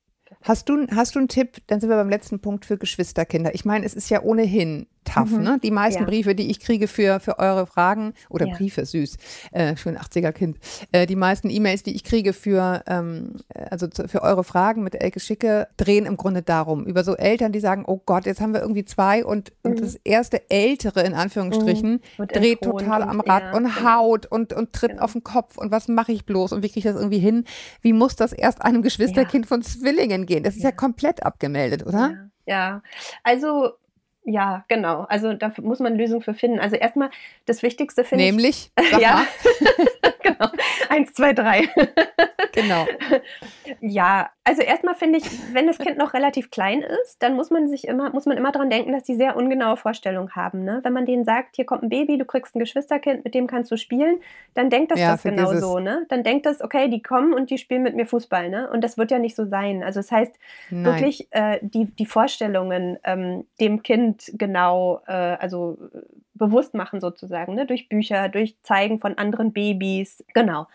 Hast du, hast du einen Tipp, dann sind wir beim letzten Punkt für Geschwisterkinder. Ich meine, es ist ja ohnehin tough, mhm. ne? Die meisten ja. Briefe, die ich kriege für, für eure Fragen, oder ja. Briefe, süß, äh, schön 80er-Kind, äh, die meisten E-Mails, die ich kriege für, ähm, also für eure Fragen mit Elke Schicke, drehen im Grunde darum, über so Eltern, die sagen, oh Gott, jetzt haben wir irgendwie zwei und, mhm. und das erste Ältere, in Anführungsstrichen, mhm. dreht total am Rad ja, und genau. haut und, und tritt genau. auf den Kopf und was mache ich bloß und wie kriege ich das irgendwie hin? Wie muss das erst einem Geschwisterkind von Zwillingen gehen? Das ist ja, komplett abgemeldet, oder? Ja, also ja, genau. Also da muss man Lösungen für finden. Also erstmal das Wichtigste finde ich. Nämlich? ja. genau. Eins, zwei, drei. genau. Ja, also erstmal finde ich, wenn das Kind noch relativ klein ist, dann muss man sich immer, muss man immer daran denken, dass die sehr ungenaue Vorstellungen haben. Ne? Wenn man denen sagt, hier kommt ein Baby, du kriegst ein Geschwisterkind, mit dem kannst du spielen, dann denkt das ja, das genau so. Ne? Dann denkt das, okay, die kommen und die spielen mit mir Fußball. Ne? Und das wird ja nicht so sein. Also das heißt, Nein. wirklich äh, die, die Vorstellungen ähm, dem Kind genau, äh, also bewusst machen sozusagen, ne? durch Bücher, durch Zeigen von anderen Babys. Genau.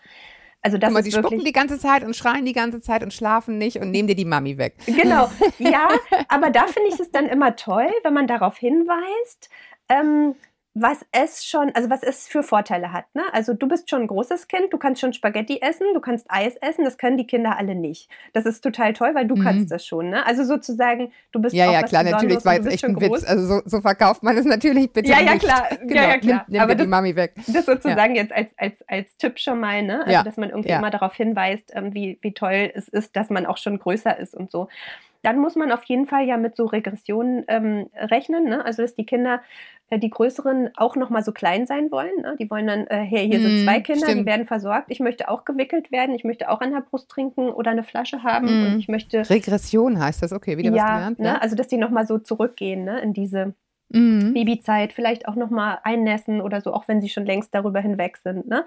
Also das Guck mal, die spucken die ganze Zeit und schreien die ganze Zeit und schlafen nicht und nehmen dir die Mami weg. Genau, ja, aber da finde ich es dann immer toll, wenn man darauf hinweist. Ähm, was es schon, also was es für Vorteile hat. Ne? Also du bist schon ein großes Kind, du kannst schon Spaghetti essen, du kannst Eis essen, das können die Kinder alle nicht. Das ist total toll, weil du mhm. kannst das schon. Ne? Also sozusagen, du bist ja, auch ja, klar, natürlich, war jetzt echt ein Witz. Also so, so, verkauft man es natürlich bitte Ja, ja, nicht. klar. Genau, ja, ja, klar. Nimm, nimm Aber das, die Mami weg. Das sozusagen ja. jetzt als, als, als Tipp schon mal, ne? Also, dass man irgendwie immer darauf hinweist, ähm, wie, wie toll es ist, dass man auch schon größer ist und so dann muss man auf jeden Fall ja mit so Regressionen ähm, rechnen. Ne? Also dass die Kinder äh, die Größeren auch noch mal so klein sein wollen. Ne? Die wollen dann, äh, hey, hier sind mhm, zwei Kinder, stimmt. die werden versorgt. Ich möchte auch gewickelt werden. Ich möchte auch an der Brust trinken oder eine Flasche haben. Mm. Und ich möchte Regression heißt das, okay, wieder ja, was gelernt. Ne? Ja, also dass die noch mal so zurückgehen ne? in diese mm. Babyzeit, vielleicht auch noch mal einnässen oder so, auch wenn sie schon längst darüber hinweg sind. Ne?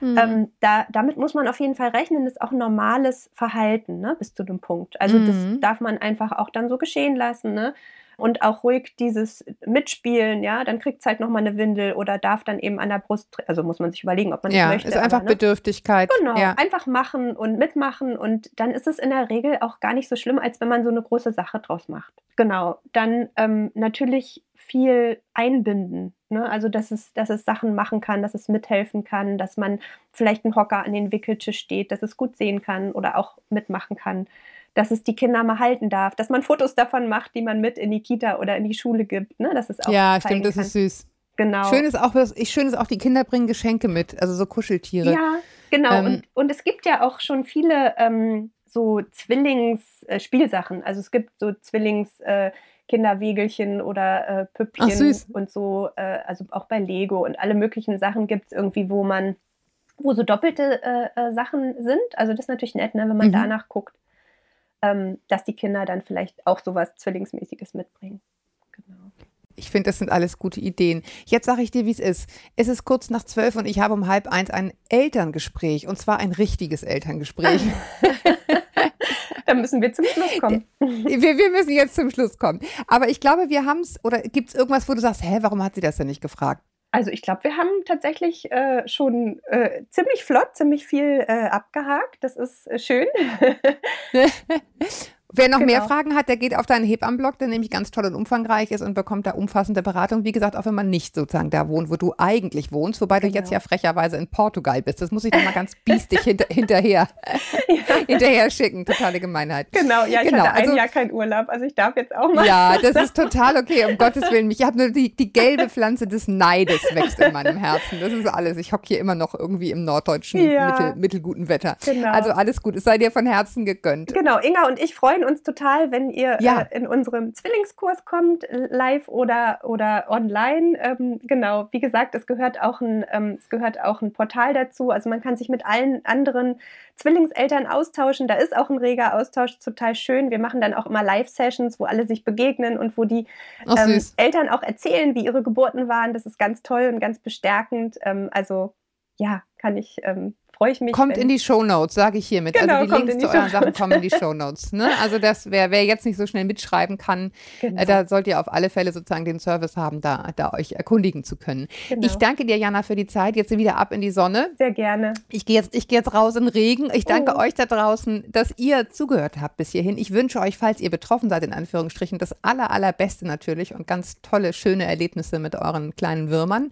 Mm. Ähm, da, damit muss man auf jeden Fall rechnen. Das ist auch normales Verhalten ne? bis zu dem Punkt. Also das mhm. darf man einfach auch dann so geschehen lassen. Ne? und auch ruhig dieses Mitspielen, ja, dann kriegt es halt nochmal eine Windel oder darf dann eben an der Brust, also muss man sich überlegen, ob man ja, das möchte. ist einfach aber, ne? Bedürftigkeit. Genau, ja. einfach machen und mitmachen und dann ist es in der Regel auch gar nicht so schlimm, als wenn man so eine große Sache draus macht. Genau, dann ähm, natürlich viel einbinden. Ne? Also, dass es, dass es Sachen machen kann, dass es mithelfen kann, dass man vielleicht einen Hocker an den Wickeltisch steht, dass es gut sehen kann oder auch mitmachen kann dass es die Kinder mal halten darf, dass man Fotos davon macht, die man mit in die Kita oder in die Schule gibt. Ne? Das ist auch ja, stimmt, das kann. ist süß. Genau. Schön ist auch, schön ist auch, die Kinder bringen Geschenke mit, also so Kuscheltiere. Ja, genau. Ähm, und, und es gibt ja auch schon viele ähm, so Zwillingsspielsachen. Äh, also es gibt so Zwillings- äh, Kinderwegelchen oder äh, Püppchen Ach, und so, äh, also auch bei Lego und alle möglichen Sachen gibt es irgendwie, wo man, wo so doppelte äh, äh, Sachen sind. Also das ist natürlich nett, ne, wenn man mhm. danach guckt ähm, dass die Kinder dann vielleicht auch sowas Zwillingsmäßiges mitbringen. Genau. Ich finde, das sind alles gute Ideen. Jetzt sage ich dir, wie es ist. Es ist kurz nach zwölf und ich habe um halb eins ein Elterngespräch und zwar ein richtiges Elterngespräch. Dann müssen wir zum Schluss kommen. Wir, wir müssen jetzt zum Schluss kommen. Aber ich glaube, wir haben es, oder gibt es irgendwas, wo du sagst, hä, warum hat sie das denn nicht gefragt? Also ich glaube, wir haben tatsächlich äh, schon äh, ziemlich flott, ziemlich viel äh, abgehakt. Das ist äh, schön. Wer noch genau. mehr Fragen hat, der geht auf deinen Hebammenblog, der nämlich ganz toll und umfangreich ist und bekommt da umfassende Beratung. Wie gesagt, auch wenn man nicht sozusagen da wohnt, wo du eigentlich wohnst, wobei genau. du jetzt ja frecherweise in Portugal bist. Das muss ich doch mal ganz biestig hinter, hinterher, ja. hinterher schicken. Totale Gemeinheit. Genau, ja, ich genau. hatte ein also, Jahr keinen Urlaub, also ich darf jetzt auch mal. Ja, das ist total okay, um Gottes Willen. Ich habe nur die, die gelbe Pflanze des Neides wächst in meinem Herzen. Das ist alles. Ich hocke hier immer noch irgendwie im norddeutschen ja. mittel, mittelguten Wetter. Genau. Also alles gut. Es sei dir von Herzen gegönnt. Genau, Inga und ich freuen uns total, wenn ihr ja. äh, in unserem Zwillingskurs kommt, live oder, oder online. Ähm, genau, wie gesagt, es gehört, auch ein, ähm, es gehört auch ein Portal dazu. Also man kann sich mit allen anderen Zwillingseltern austauschen. Da ist auch ein reger Austausch, total schön. Wir machen dann auch immer Live-Sessions, wo alle sich begegnen und wo die ähm, Eltern auch erzählen, wie ihre Geburten waren. Das ist ganz toll und ganz bestärkend. Ähm, also ja, kann ich ähm, freue ich mich. Kommt in die Show Notes, sage ich hiermit. Genau, also die Links die zu euren Sachen kommen in die Show Notes. Ne? Also das, wer, wer jetzt nicht so schnell mitschreiben kann, genau. äh, da sollt ihr auf alle Fälle sozusagen den Service haben, da, da euch erkundigen zu können. Genau. Ich danke dir, Jana, für die Zeit. Jetzt wieder ab in die Sonne. Sehr gerne. Ich gehe jetzt, ich jetzt raus in den Regen. Ich danke oh. euch da draußen, dass ihr zugehört habt bis hierhin. Ich wünsche euch, falls ihr betroffen seid, in Anführungsstrichen, das aller, allerbeste natürlich und ganz tolle, schöne Erlebnisse mit euren kleinen Würmern.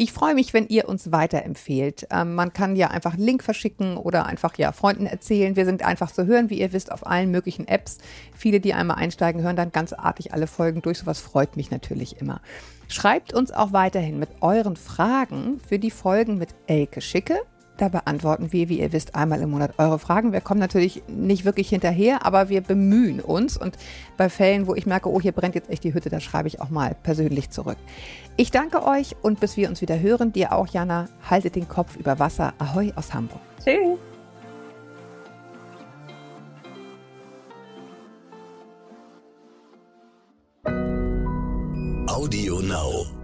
Ich freue mich, wenn ihr uns weiterempfehlt. Ähm, man kann ja einfach einen Link verschicken oder einfach ja Freunden erzählen. Wir sind einfach zu hören, wie ihr wisst, auf allen möglichen Apps. Viele, die einmal einsteigen, hören dann ganz artig alle Folgen durch. Sowas freut mich natürlich immer. Schreibt uns auch weiterhin mit euren Fragen für die Folgen mit Elke Schicke da beantworten wir, wie ihr wisst, einmal im Monat eure Fragen. Wir kommen natürlich nicht wirklich hinterher, aber wir bemühen uns. Und bei Fällen, wo ich merke, oh, hier brennt jetzt echt die Hütte, da schreibe ich auch mal persönlich zurück. Ich danke euch und bis wir uns wieder hören, dir auch, Jana, haltet den Kopf über Wasser. Ahoi aus Hamburg. Tschüss. Audio Now.